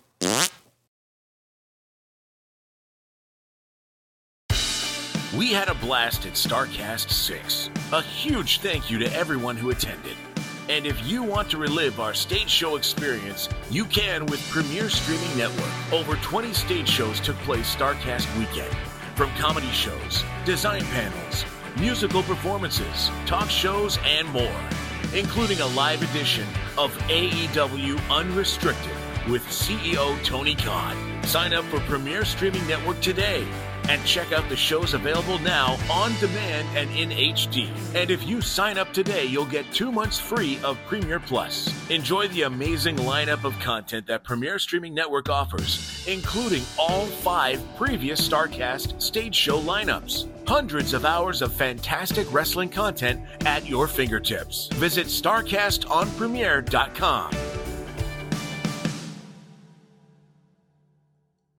We had a blast at Starrcast 6. A huge thank you to everyone who attended. And if you want to relive our stage show experience, you can with Premier Streaming Network. Over 20 stage shows took place Starrcast weekend. From comedy shows, design panels, musical performances, talk shows, and more, including a live edition of AEW Unrestricted with CEO Tony Khan. Sign up for Premier Streaming Network today and check out the shows available now on demand and in HD. And if you sign up today, you'll get two months free of Premier Plus. Enjoy the amazing lineup of content that Premier Streaming Network offers, including all five previous Starrcast stage show lineups. Hundreds of hours of fantastic wrestling content at your fingertips. Visit StarCastOnPremiere.com.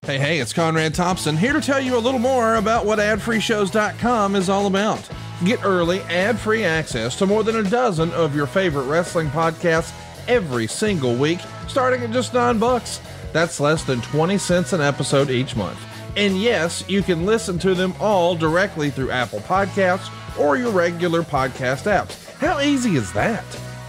Hey, hey, it's Conrad Thompson here to tell you a little more about what adfreeshows.com is all about. Get early, ad free access to more than a dozen of your favorite wrestling podcasts every single week, starting at just nine bucks. That's less than 20 cents an episode each month. And yes, you can listen to them all directly through Apple Podcasts or your regular podcast apps. How easy is that?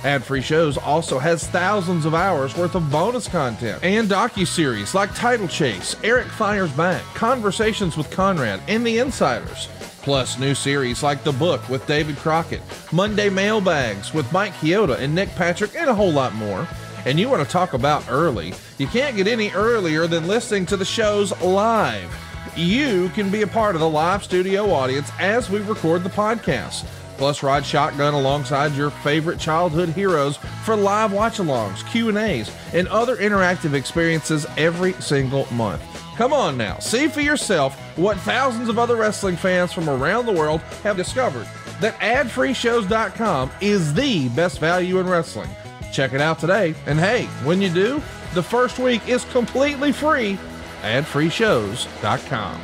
Ad Free Shows also has thousands of hours worth of bonus content and docu-series like Title Chase, Eric Fires Back, Conversations with Conrad, and The Insiders. Plus new series like The Book with David Crockett, Monday Mailbags with Mike Chioda and Nick Patrick, and a whole lot more. And you want to talk about early? You can't get any earlier than listening to the shows live. You can be a part of the live studio audience as we record the podcast. Plus, ride shotgun alongside your favorite childhood heroes for live watch-alongs, Q&As, and other interactive experiences every single month. Come on now, see for yourself what thousands of other wrestling fans from around the world have discovered that adfreeshows.com is the best value in wrestling. Check it out today, and hey, when you do, the first week is completely free. Adfreeshows.com.